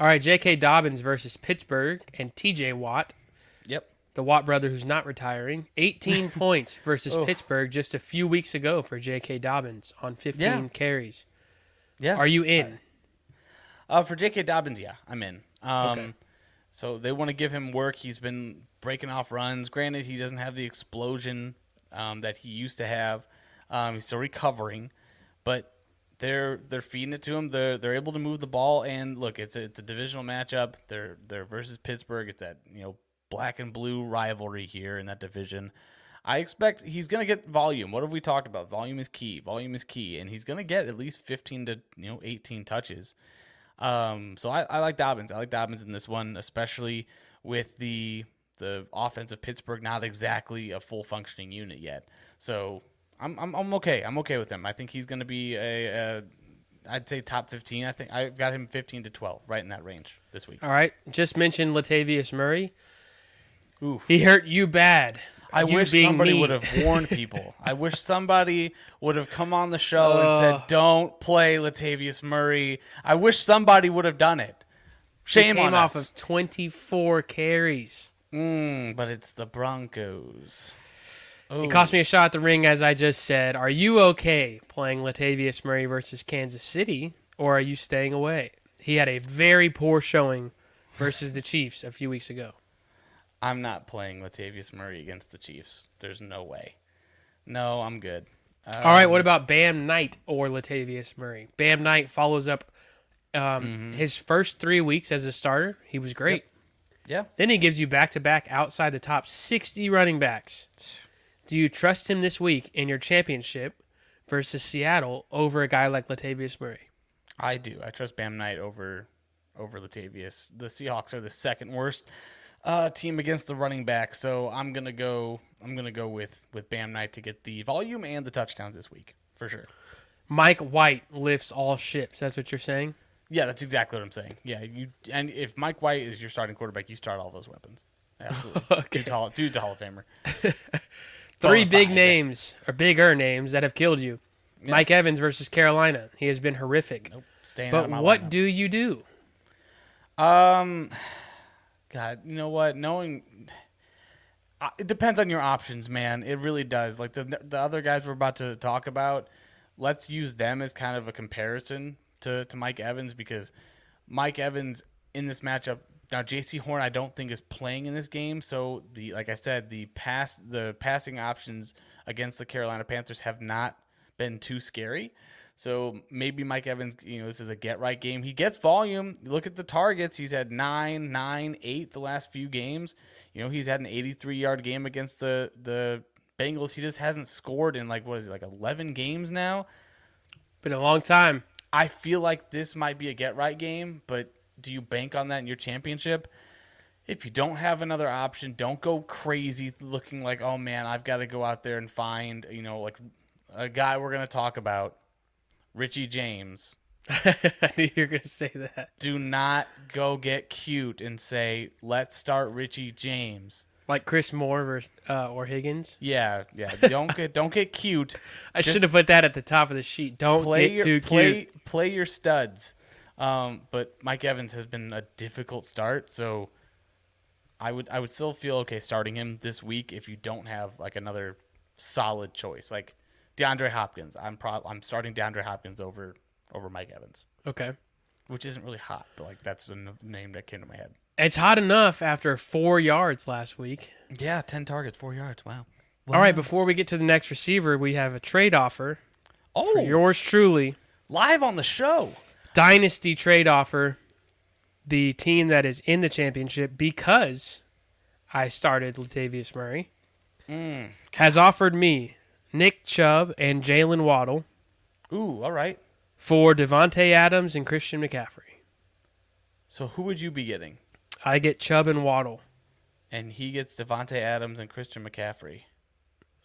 All right, J.K. Dobbins versus Pittsburgh and T.J. Watt. The Watt brother who's not retiring. 18 points versus Oof. Pittsburgh just a few weeks ago for J.K. Dobbins on 15 Yeah. carries. Yeah. Are you in? Uh, for J.K. Dobbins, yeah, I'm in. Um, Okay. So they want to give him work. He's been breaking off runs. Granted, he doesn't have the explosion um, that he used to have. Um, he's still recovering, but they're they're feeding it to him. They're they're able to move the ball. And look, it's a, it's a divisional matchup. They're they're versus Pittsburgh. It's at you know black and blue rivalry here in that division. I expect he's going to get volume. What have we talked about? Volume is key. Volume is key, and he's going to get at least 15 to you know 18 touches. Um, so I, I like Dobbins. I like Dobbins in this one, especially with the the offense of Pittsburgh not exactly a full functioning unit yet. So I'm I'm, I'm okay. I'm okay with him. I think he's going to be a, a I'd say top 15. I think I've got him 15 to 12, right in that range this week. All right, just mentioned Latavius Murray. Oof. He hurt you bad. I You wish somebody me. would have warned people. I wish somebody would have come on the show and said, "Don't play Latavius Murray." I wish somebody would have done it. Shame He came on off us. of 24 carries. Mm, but it's the Broncos. Oh, It cost me a shot at the ring, as I just said. Are you okay playing Latavius Murray versus Kansas City, or are you staying away? He had a very poor showing versus the Chiefs a few weeks ago. I'm not playing Latavius Murray against the Chiefs. There's no way. No, I'm good. Uh, All right, what about Bam Knight or Latavius Murray? Bam Knight follows up um, his first three weeks as a starter. He was great. yeah, Then he gives you back to back outside the top 60 running backs. Do you trust him this week in your championship versus Seattle over a guy like Latavius Murray? I do. I trust Bam Knight over over Latavius. The Seahawks are the second worst uh, team against the running back, so I'm gonna go. I'm gonna go with with Bam Knight to get the volume and the touchdowns this week for sure. Mike White lifts all ships. That's what you're saying? Yeah, that's exactly what I'm saying. Yeah, you and if Mike White is your starting quarterback, you start all those weapons. Absolutely. Okay. Dude's Hall, dude's Hall of Famer. Three big names, or bigger names, that have killed you. Mike Evans versus Carolina. He has been horrific. Nope. But what lineup. do you do? Um, God, you know what? Knowing, It depends on your options, man. It really does. Like the the other guys we're about to talk about, let's use them as kind of a comparison to to Mike Evans because Mike Evans in this matchup now Jaycee Horn I don't think is playing in this game, so the like I said, the pass the passing options against the Carolina Panthers have not been too scary. So maybe Mike Evans, you know, this is a get right game. He gets volume. Look at the targets. He's had nine, nine, eight the last few games. You know, he's had an 83 yard game against the the Bengals. He just hasn't scored in like what is it, like 11 games now. Been a long time. I feel like this might be a get right game, but do you bank on that in your championship? If you don't have another option, don't go crazy looking like, oh man, I've got to go out there and find, you know, like a guy we're going to talk about, Richie James. I knew you were going to say that. Do not go get cute and say, let's start Richie James. Like Chris Moore versus, uh, or Higgins. Yeah, yeah. Don't get don't get cute. I should have put that at the top of the sheet. Don't play get your too play cute. play your studs. Um, but Mike Evans has been a difficult start, so I would I would still feel okay starting him this week if you don't have like another solid choice like DeAndre Hopkins. I'm pro- I'm starting DeAndre Hopkins over over Mike Evans, Okay. which isn't really hot, but like that's the name that came to my head. It's hot enough after four yards last week. Yeah, ten targets, four yards. Wow. All right, before we get to the next receiver, we have a trade offer Oh, yours truly. live on the show. Dynasty trade offer. The team that is in the championship because I started Latavius Murray Mm. has offered me Nick Chubb and Jaylen Waddle Ooh, all right. for Davante Adams and Christian McCaffrey. So who would you be getting? I get Chubb and Waddle. And he gets Davante Adams and Christian McCaffrey.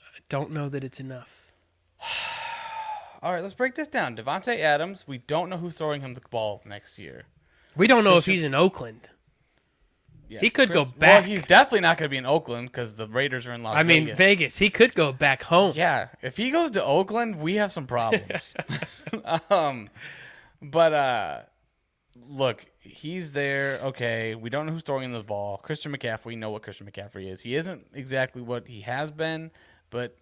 I don't know that it's enough. All right, let's break this down. Davante Adams, we don't know who's throwing him the ball next year. We don't know if Christian- he's in Oakland. Yeah. He could go Well, back. he's definitely not going to be in Oakland because the Raiders are in Las Vegas. I mean, Vegas. Vegas. He could go back home. yeah, if he goes to Oakland, we have some problems. um, but uh, look, he's there. Okay, we don't know who's throwing the ball. Christian McCaffrey, we know what Christian McCaffrey is. He isn't exactly what he has been, but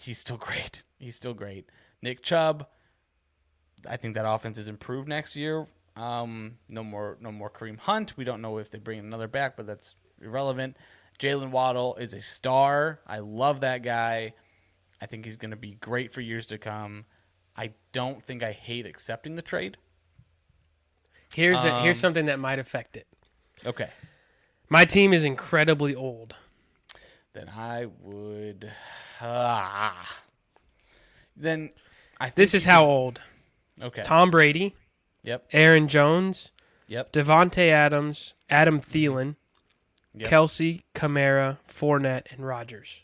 he's still great. He's still great. Nick Chubb, I think that offense is improved next year. Um, no more, no more Kareem Hunt. We don't know if they bring another back, but that's irrelevant. Jaylen Waddle is a star. I love that guy. I think he's going to be great for years to come. I don't think I hate accepting the trade. Here's a, here's Um, something that might affect it. Okay, My team is incredibly old. then I would. Ah, then I. Think This is how old. Okay. Tom Brady, Yep. Aaron Jones, Yep. Davante Adams, Adam Thielen, Yep. Kelce, Kamara, Fournette, and Rodgers.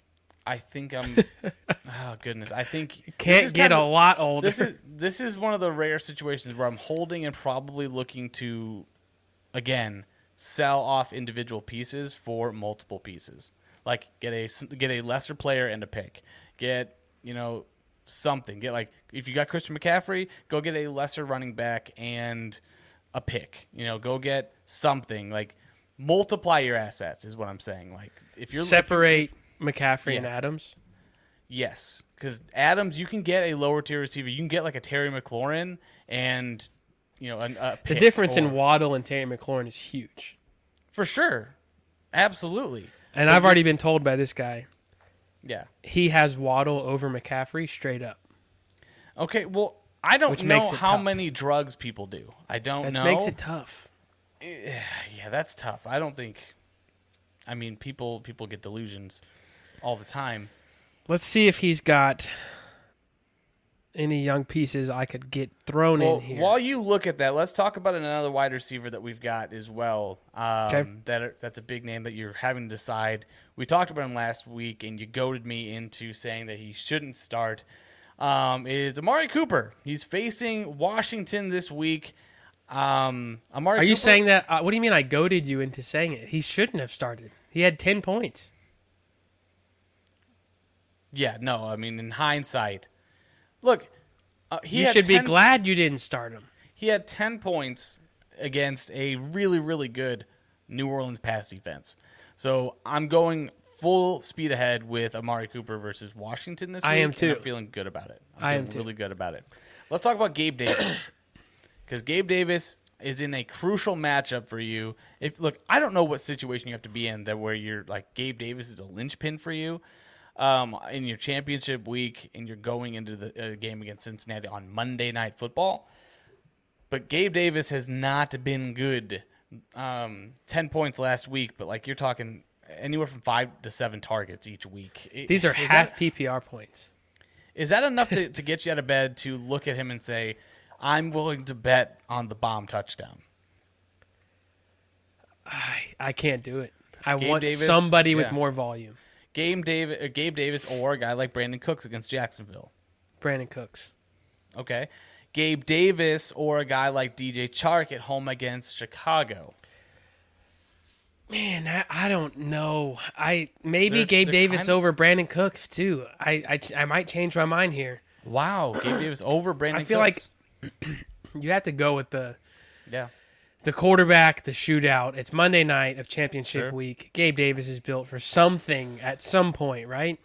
I think I'm. oh goodness! I think Can't get a of- lot older. This is this is one of the rare situations where I'm holding and probably looking to, again, sell off individual pieces for multiple pieces. Like get a get a lesser player and a pick. Get you know something. Get like if you got Christian McCaffrey, go get a lesser running back and a pick. You know, go get something like multiply your assets is what I'm saying. Like if you're Separate McCaffrey and Adams. Yes, because Adams, you can get a lower tier receiver. You can get like a Terry McLaurin and you know an, a The difference or- in Waddle and Terry McLaurin is huge. for sure, absolutely. And I've already been told by this guy Yeah. he has Waddle over McCaffrey straight up. Okay. Well, I don't Which know makes it how tough. many drugs people do. I don't know. That know. makes it tough. yeah, that's tough. I don't think. I mean, people people get delusions all the time. Let's see if he's got any young pieces I could get thrown Well, in here. while you look at that, let's talk about another wide receiver that we've got as well. Um, Okay. That are, that's a big name that you're having to decide. We talked about him last week, and you goaded me into saying that he shouldn't start. Um, is Amari Cooper? He's facing Washington this week. Um, Amari, Are you saying that? Uh, what do you mean I goaded you into saying it? He shouldn't have started. He had 10 points. Yeah, no. I mean, in hindsight, look, uh, he should 10 be glad you didn't start him. He had 10 points against a really, really good New Orleans pass defense. So I'm going full speed ahead with Amari Cooper versus Washington this week. I am too. I'm feeling good about it. I'm I am really good about it. Let's talk about Gabe Davis because Gabe Davis is in a crucial matchup for you. If look, I don't know what situation you have to be in that where you're like Gabe Davis is a linchpin for you. Um, in your championship week, and you're going into the uh, game against Cincinnati on Monday Night Football, but Gabe Davis has not been good. Um, ten points last week, but like you're talking anywhere from five to seven targets each week. I- These are half That, PPR points. is that enough to, to get you out of bed to look at him and say, "I'm willing to bet on the bomb touchdown"? I, I can't do it. I Gabe want Davis, somebody with more volume. Gabe Davis, uh, Gabe Davis, or a guy like Brandin Cooks against Jacksonville. Brandin Cooks. Okay, Gabe Davis or a guy like DJ Chark at home against Chicago. Man, I, I don't know. I maybe They're- Gabe they're Davis kinda- over Brandin Cooks too. I, I I might change my mind here. Wow, Gabe Davis over Brandin. I feel Cooks. You have to go with the yeah, the quarterback, the shootout. It's Monday night of championship Sure. week. Gabe Davis is built for something at some point, right?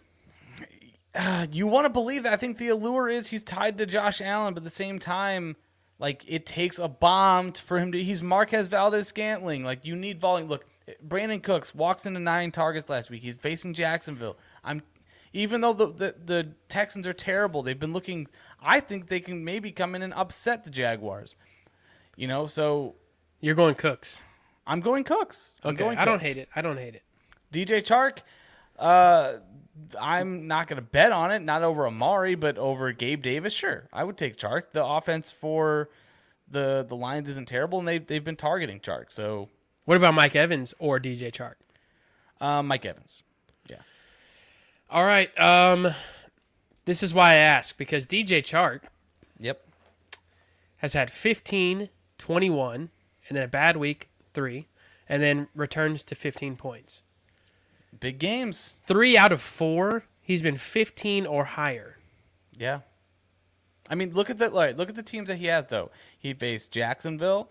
Uh, you want to believe that. I think the allure is he's tied to Josh Allen, but at the same time, like it takes a bomb for him to. He's Marquez Valdes-Scantling. Like you need volume. Look, Brandin Cooks walks into nine targets last week. He's facing Jacksonville. I'm, even though the, the the Texans are terrible, they've been looking. I think they can maybe come in and upset the Jaguars. You know, so You're going Cooks. I'm going Cooks. I'm Okay, going I don't Cooks. hate it. I don't hate it. DJ Chark, uh, I'm not going to bet on it. Not over Amari, but over Gabe Davis. Sure, I would take Chark. The offense for the the Lions isn't terrible, and they've they've been targeting Chark. So What about Mike Evans or DJ Chark? um, Mike Evans. Yeah, All right. Um, this is why I ask because DJ Chark yep. has had 15, 21, and then a bad week, three, and then returns to 15 points. Big games. Three out of four, he's been 15 or higher. Yeah. I mean, look at the like, look at the teams that he has though. He faced Jacksonville.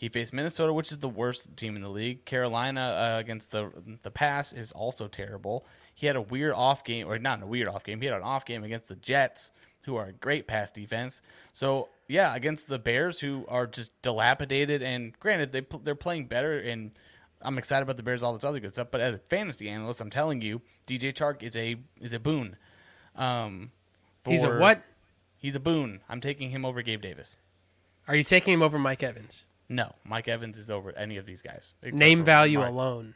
He faced Minnesota, which is the worst team in the league. Carolina uh, against the the pass is also terrible. He had a weird off game, or not a weird off game. He had an off game against the Jets, who are a great pass defense. So yeah, against the Bears, who are just dilapidated. And granted, they they're playing better, and I'm excited about the Bears, all this other good stuff. But as a fantasy analyst, I'm telling you, DJ Chark is a is a boon. Um, He's a what? He's a boon. I'm taking him over Gabe Davis. Are you taking him over Mike Evans? No, Mike Evans is over any of these guys. Name value alone.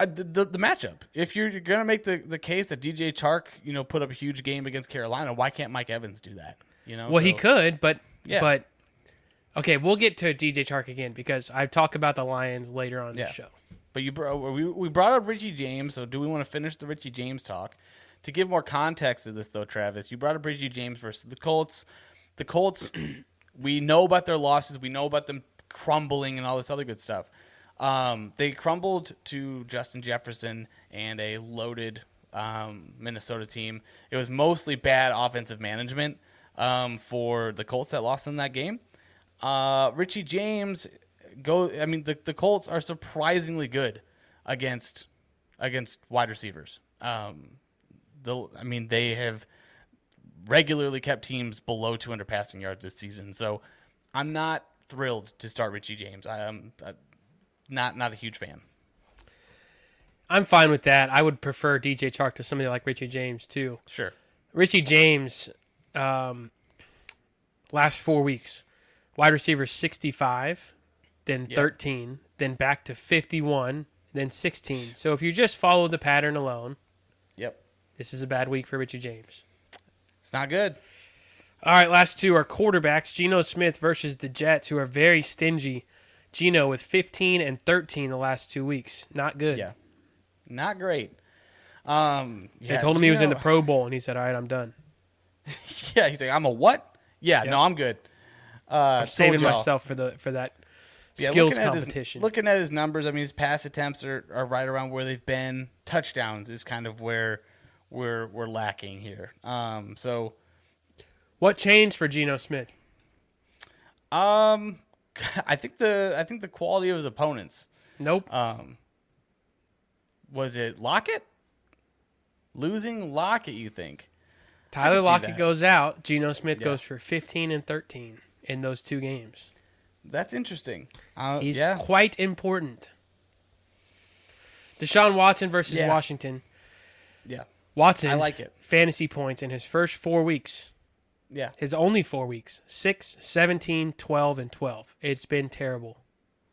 Uh, the, the, the matchup. If you're, you're gonna make the, the case that DJ Chark, you know, put up a huge game against Carolina, why can't Mike Evans do that? You know, Well, he could, but Yeah. but okay, we'll get to DJ Chark again because I talk about the Lions later on Yeah. the show. But you bro, we we brought up Richie James, so do we want to finish the Richie James talk? To give more context to this, though, Travis, you brought up Richie James versus the Colts. The Colts, we know about their losses. We know about them crumbling and all this other good stuff. Um, they crumbled to Justin Jefferson and a loaded um, Minnesota team. It was mostly bad offensive management um, for the Colts that lost in that game. Uh, Richie James go. I mean, the, the Colts are surprisingly good against against wide receivers. Um, the I mean, they have regularly kept teams below 200 passing yards this season. So I'm not thrilled to start Richie James. I am uh, not not a huge fan. I'm fine with that. I would prefer DJ Chark to somebody like Richie James too. Sure. Richie James, um, last four weeks, wide receiver 65, then Yeah. 13, then back to 51, then 16. So if you just follow the pattern alone, Yep. this is a bad week for Richie James. It's not good. All right, last two are quarterbacks. Geno Smith versus the Jets, who are very stingy. Geno with 15 and 13 the last two weeks. Not good. Yeah. Not great. Um, They told him he was in the Pro Bowl, and he said, "All right, I'm done. Yeah, he's like, I'm a what? Yeah, no, I'm good. Uh, I'm saving myself for the for that Yeah, skills looking at his- competition." looking at his numbers, I mean, his pass attempts are, are right around where they've been. Touchdowns is kind of where we're we're lacking here. Um, so what changed for Geno Smith? um, I think the I think the quality of his opponents. Nope. Um, was it Lockett? Losing Lockett, you think? Tyler Lockett goes out. Geno Smith Yeah. goes for 15 and 13 in those two games. That's interesting. Uh, He's yeah. quite important. Deshaun Watson versus Yeah. Washington. Yeah. Watson, I like it. fantasy points in his first four weeks. Yeah. His only four weeks 6, 17, 12, and 12. It's been terrible.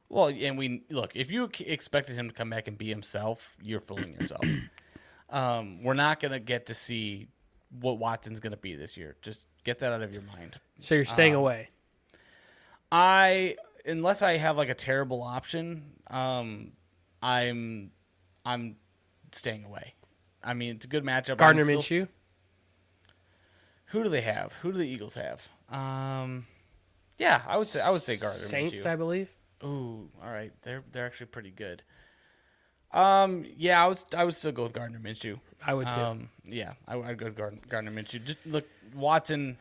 Well, and we look, if you expected him to come back and be himself, you're fooling yourself. um, we're not going to get to see what Watson's going to be this year. Just get that out of your mind. So you're staying Um, away. I unless I have like a terrible option, um, I'm I'm staying away. I mean, it's a good matchup. Gardner still- Minshew. Who do they have? Who do the Eagles have? Um, yeah, I would say I would say Gardner Minshew. Saints, Minshew. I believe. Ooh, all right. They're they're actually pretty good. Um, yeah, I would I would still go with Gardner Minshew. I would too. Um, yeah, I, I'd go with Gardner, Gardner Minshew. Just look, Watson.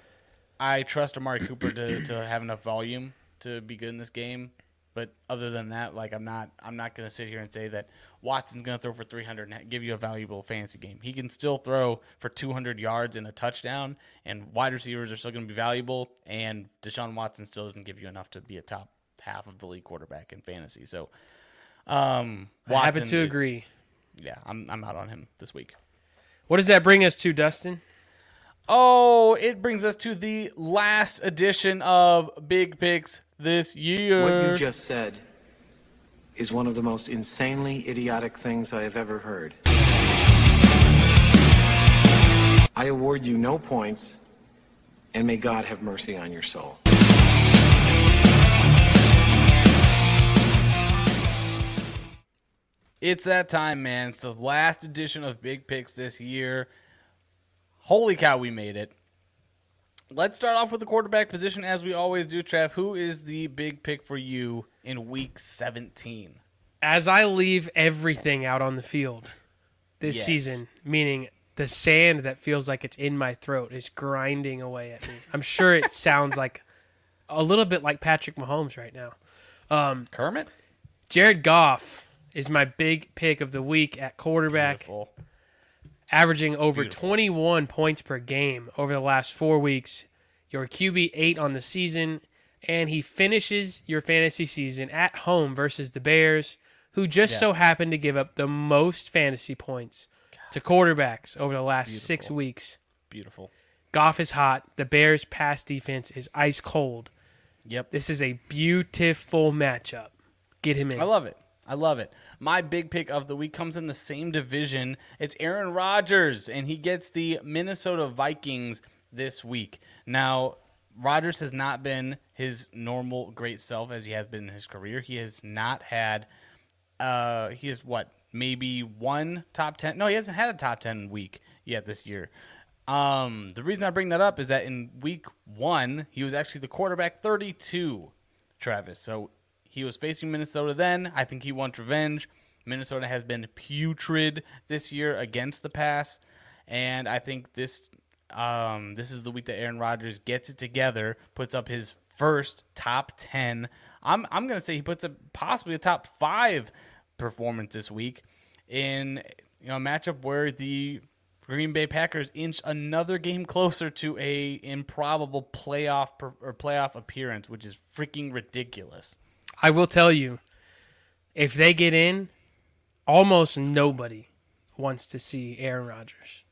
I trust Amari Cooper to, to have enough volume to be good in this game. But other than that, like I'm not I'm not gonna sit here and say that Watson's gonna throw for 300 and give you a valuable fantasy game. He can still throw for 200 yards and a touchdown, and wide receivers are still gonna be valuable. And Deshaun Watson still doesn't give you enough to be a top half of the league quarterback in fantasy. So, um, I happen to agree. Yeah, I'm I'm out on him this week. What does that bring us to, Dustin? Oh, it brings us to the last edition of Big Picks this year. What you just said is one of the most insanely idiotic things I have ever heard. I award you no points, and may God have mercy on your soul. It's that time, man. It's the last edition of Big Picks this year. Holy cow, we made it. Let's start off with the quarterback position as we always do, Trav. Who is the big pick for you in week 17? As I leave everything out on the field this Yes. season, meaning the sand that feels like it's in my throat is grinding away at me. I'm sure it sounds like a little bit like Patrick Mahomes right now. Um, Kermit? Jared Goff is my big pick of the week at quarterback. Beautiful. Averaging over Beautiful. 21 points per game over the last four weeks. Your QB eight on the season, and he finishes your fantasy season at home versus the Bears, who just Yeah. so happened to give up the most fantasy points to quarterbacks over the last six weeks. Beautiful. Goff is hot. The Bears' pass defense is ice cold. Yep. This is a beautiful matchup. Get him in. I love it. I love it. My big pick of the week comes in the same division. It's Aaron Rodgers, and he gets the Minnesota Vikings this week. Now, Rodgers has not been his normal great self as he has been in his career. He has not had, uh, he has what, maybe one top 10? No, he hasn't had a top 10 week yet this year. Um, the reason I bring that up is that in week one, he was actually the quarterback 32, Travis. So he was facing Minnesota then. I think he wants revenge. Minnesota has been putrid this year against the pass, and I think this um, this is the week that Aaron Rodgers gets it together, puts up his first top ten. I'm I'm gonna say he puts up possibly a top five performance this week in you know a matchup where the Green Bay Packers inch another game closer to a improbable playoff per, or playoff appearance, which is freaking ridiculous. I will tell you, if they get in, almost nobody wants to see Aaron Rodgers.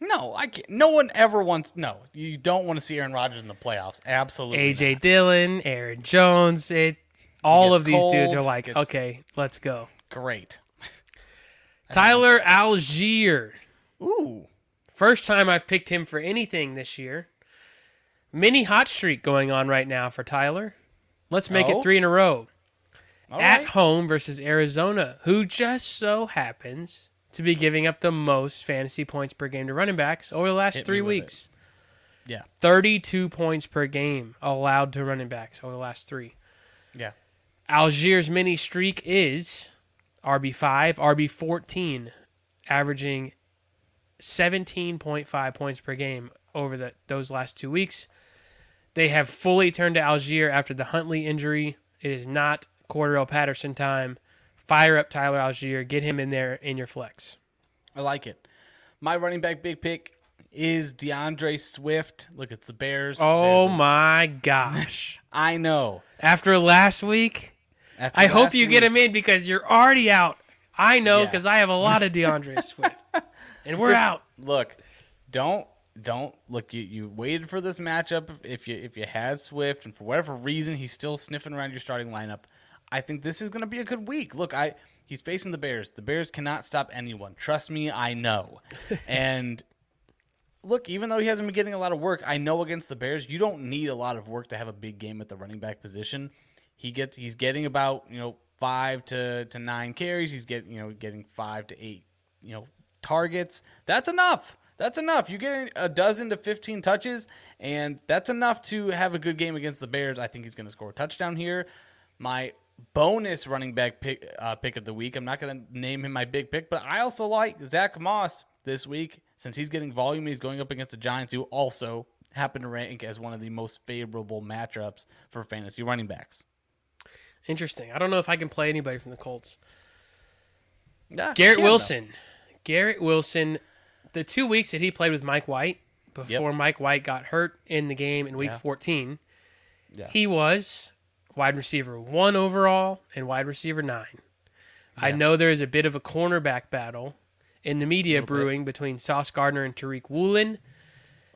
No, I can't. No one ever wants. No, you don't want to see Aaron Rodgers in the playoffs. Absolutely. AJ not. Dillon, Aaron Jones, it all of these dudes are like, gets- okay, let's go. Great. Tyler Allgeier. Ooh. First time I've picked him for anything this year. Mini hot streak going on right now for Tyler. Let's make Oh? it three in a row. All At right. home versus Arizona, who just so happens to be giving up the most fantasy points per game to running backs over the last Hit three with it. weeks. Yeah. 32 points per game allowed to running backs over the last three. Yeah. Allgeier's mini streak is RB5, RB14, averaging 17.5 points per game over the, those last two weeks. They have fully turned to Allgeier after the Huntley injury. It is not Cordarrelle Patterson time. fire up Tyler Allgeier, get him in there in your flex. I like it. My running back big pick is D'Andre Swift. Look, it's the Bears. Oh They're- my gosh. I know. After last week, After I hope last you get him in because you're already out. I know Yeah. because I have a lot of D'Andre Swift. And we're out. Look, don't don't look. You you waited for this matchup. If you if you had Swift and for whatever reason he's still sniffing around your starting lineup, I think this is going to be a good week. Look, I he's facing the Bears. The Bears cannot stop anyone. Trust me, I know. and look, even though he hasn't been getting a lot of work, I know against the Bears, you don't need a lot of work to have a big game at the running back position. He gets he's getting about, you know, 5 to to 9 carries. He's getting, you know, getting 5 to 8, you know, targets. That's enough. That's enough. You get a dozen to 15 touches and that's enough to have a good game against the Bears. I think he's going to score a touchdown here. My bonus running back pick uh, pick of the week. I'm not going to name him my big pick, but I also like Zach Moss this week since he's getting volume. He's going up against the Giants, who also happen to rank as one of the most favorable matchups for fantasy running backs. Interesting. I don't know if I can play anybody from the Colts. Yeah, Garrett Wilson. Garrett Wilson, the two weeks that he played with Mike White before Mike White got hurt in the game in week Yeah. 14, Yeah. he was wide receiver one overall and wide receiver nine. I know there is a bit of a cornerback battle in the media brewing between Sauce Gardner and Tariq Woolen.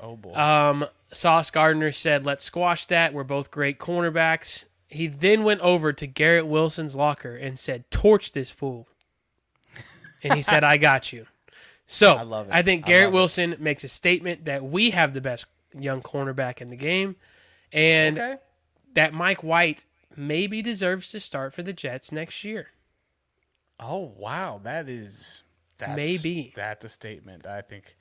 Oh boy. Um, Sauce Gardner said, "Let's squash that. We're both great cornerbacks." He then went over to Garrett Wilson's locker and said, "Torch this fool." and he said, "I got you." So I love it. I think I Garrett it. Wilson makes a statement that we have the best young cornerback in the game, and okay. that Mike White maybe deserves to start for the Jets next year. Oh wow, that is that's, Maybe. that's a statement. I think.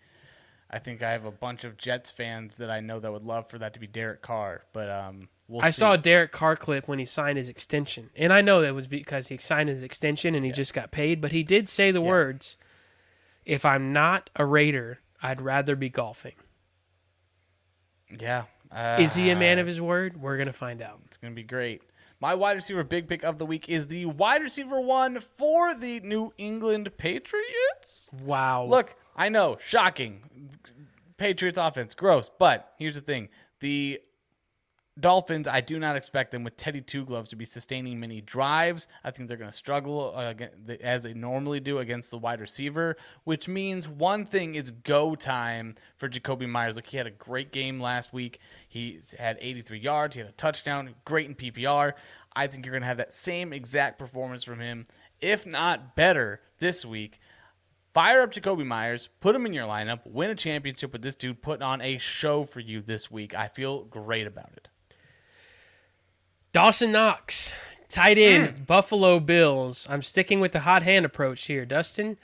I think I have a bunch of Jets fans that I know that would love for that to be Derek Carr, but um, we'll I see. saw a Derek Carr clip when he signed his extension, and I know that was because he signed his extension and he just got paid. But he did say the words, "If I'm not a Raider, I'd rather be golfing." Yeah. Uh, Is he a man of his word? We're gonna find out. It's going to be great. My wide receiver big pick of the week is the wide receiver one for the New England Patriots. Wow. Look, I know, shocking. Patriots offense, gross. But here's the thing: the Dolphins, I do not expect them with Teddy Two Gloves to be sustaining many drives. I think they're going to struggle uh, as they normally do against the wide receiver, which means one thing is go time for Jakobi Meyers. Look, he had a great game last week. He had 83 yards, he had a touchdown, great in PPR. I think you're going to have that same exact performance from him, if not better, this week. Fire up Jakobi Meyers, put him in your lineup, win a championship with this dude, put on a show for you this week. I feel great about it. Dawson Knox, tight end, mm. Buffalo Bills. I'm sticking with the hot hand approach here, Dustin.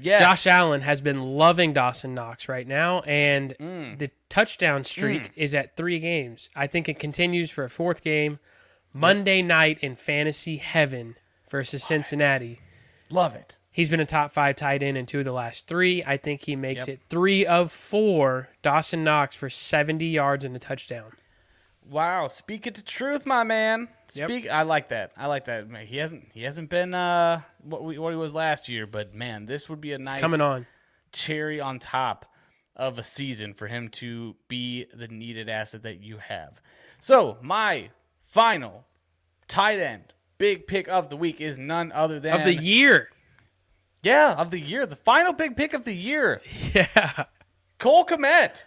Yes. Josh Allen has been loving Dawson Knox right now, and mm. the touchdown streak mm. is at three games. I think it continues for a fourth game. Monday night in fantasy heaven versus Cincinnati. Love it. He's been a top five tight end in two of the last three. I think he makes Yep. it three of four. Dawson Knox for 70 yards and a touchdown. Wow, speak it to truth, my man. Yep. Speak. I like that. I like that. He hasn't. He hasn't been uh what we, what he was last year, but man, this would be a nice Coming on. cherry on top of a season for him to be the needed asset that you have. So my final tight end big pick of the week is none other than Of the year. yeah of the year, the final big pick of the year, Yeah. Cole Kmet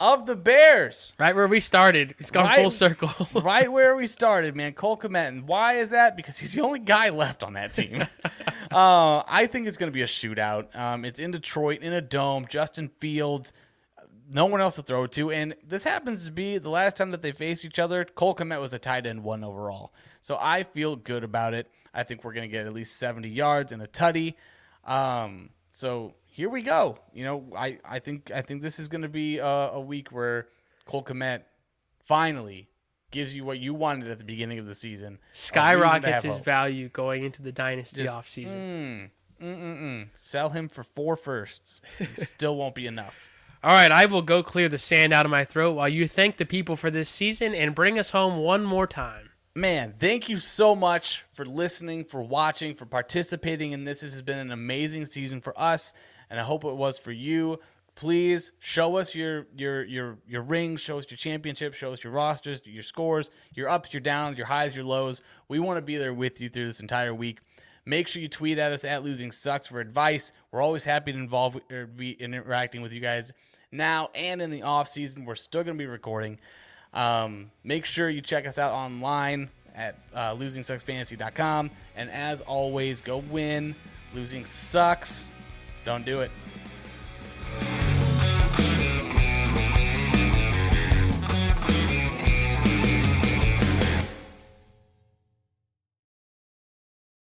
of the Bears. Right where we started. It's gone Right- full circle. right where we started, man. Cole Kmet. And why is that? Because he's the only guy left on that team. uh, I think it's going to be a shootout. Um, it's in Detroit, in a dome. Justin Fields, no one else to throw to. And this happens to be the last time that they faced each other. Cole Kmet was a tight end one overall. So I feel good about it. I think we're going to get at least 70 yards and a tutty. Um, so here we go. You know, I, I think I think this is going to be a, a week where Cole Kmet finally gives you what you wanted at the beginning of the season. A reason to Skyrockets his hope. value going into the dynasty Just- offseason. Mm, mm, mm, Sell him for four firsts. It still won't be enough. All right, I will go clear the sand out of my throat while you thank the people for this season and bring us home one more time. man, thank you so much for listening, for watching, for participating in this. This has been an amazing season for us, and I hope it was for you. Please show us your your your your rings, show us your championship, show us your rosters, your scores, your ups, your downs, your highs, your lows. We want to be there with you through this entire week. Make sure you tweet at us at Losing Sucks for advice. We're always happy to involve or be interacting with you guys now and in the off season. We're still going to be recording. Um, make sure you check us out online at uh, losingsucksfantasy.com. And as always, go win. Losing sucks. Don't do it.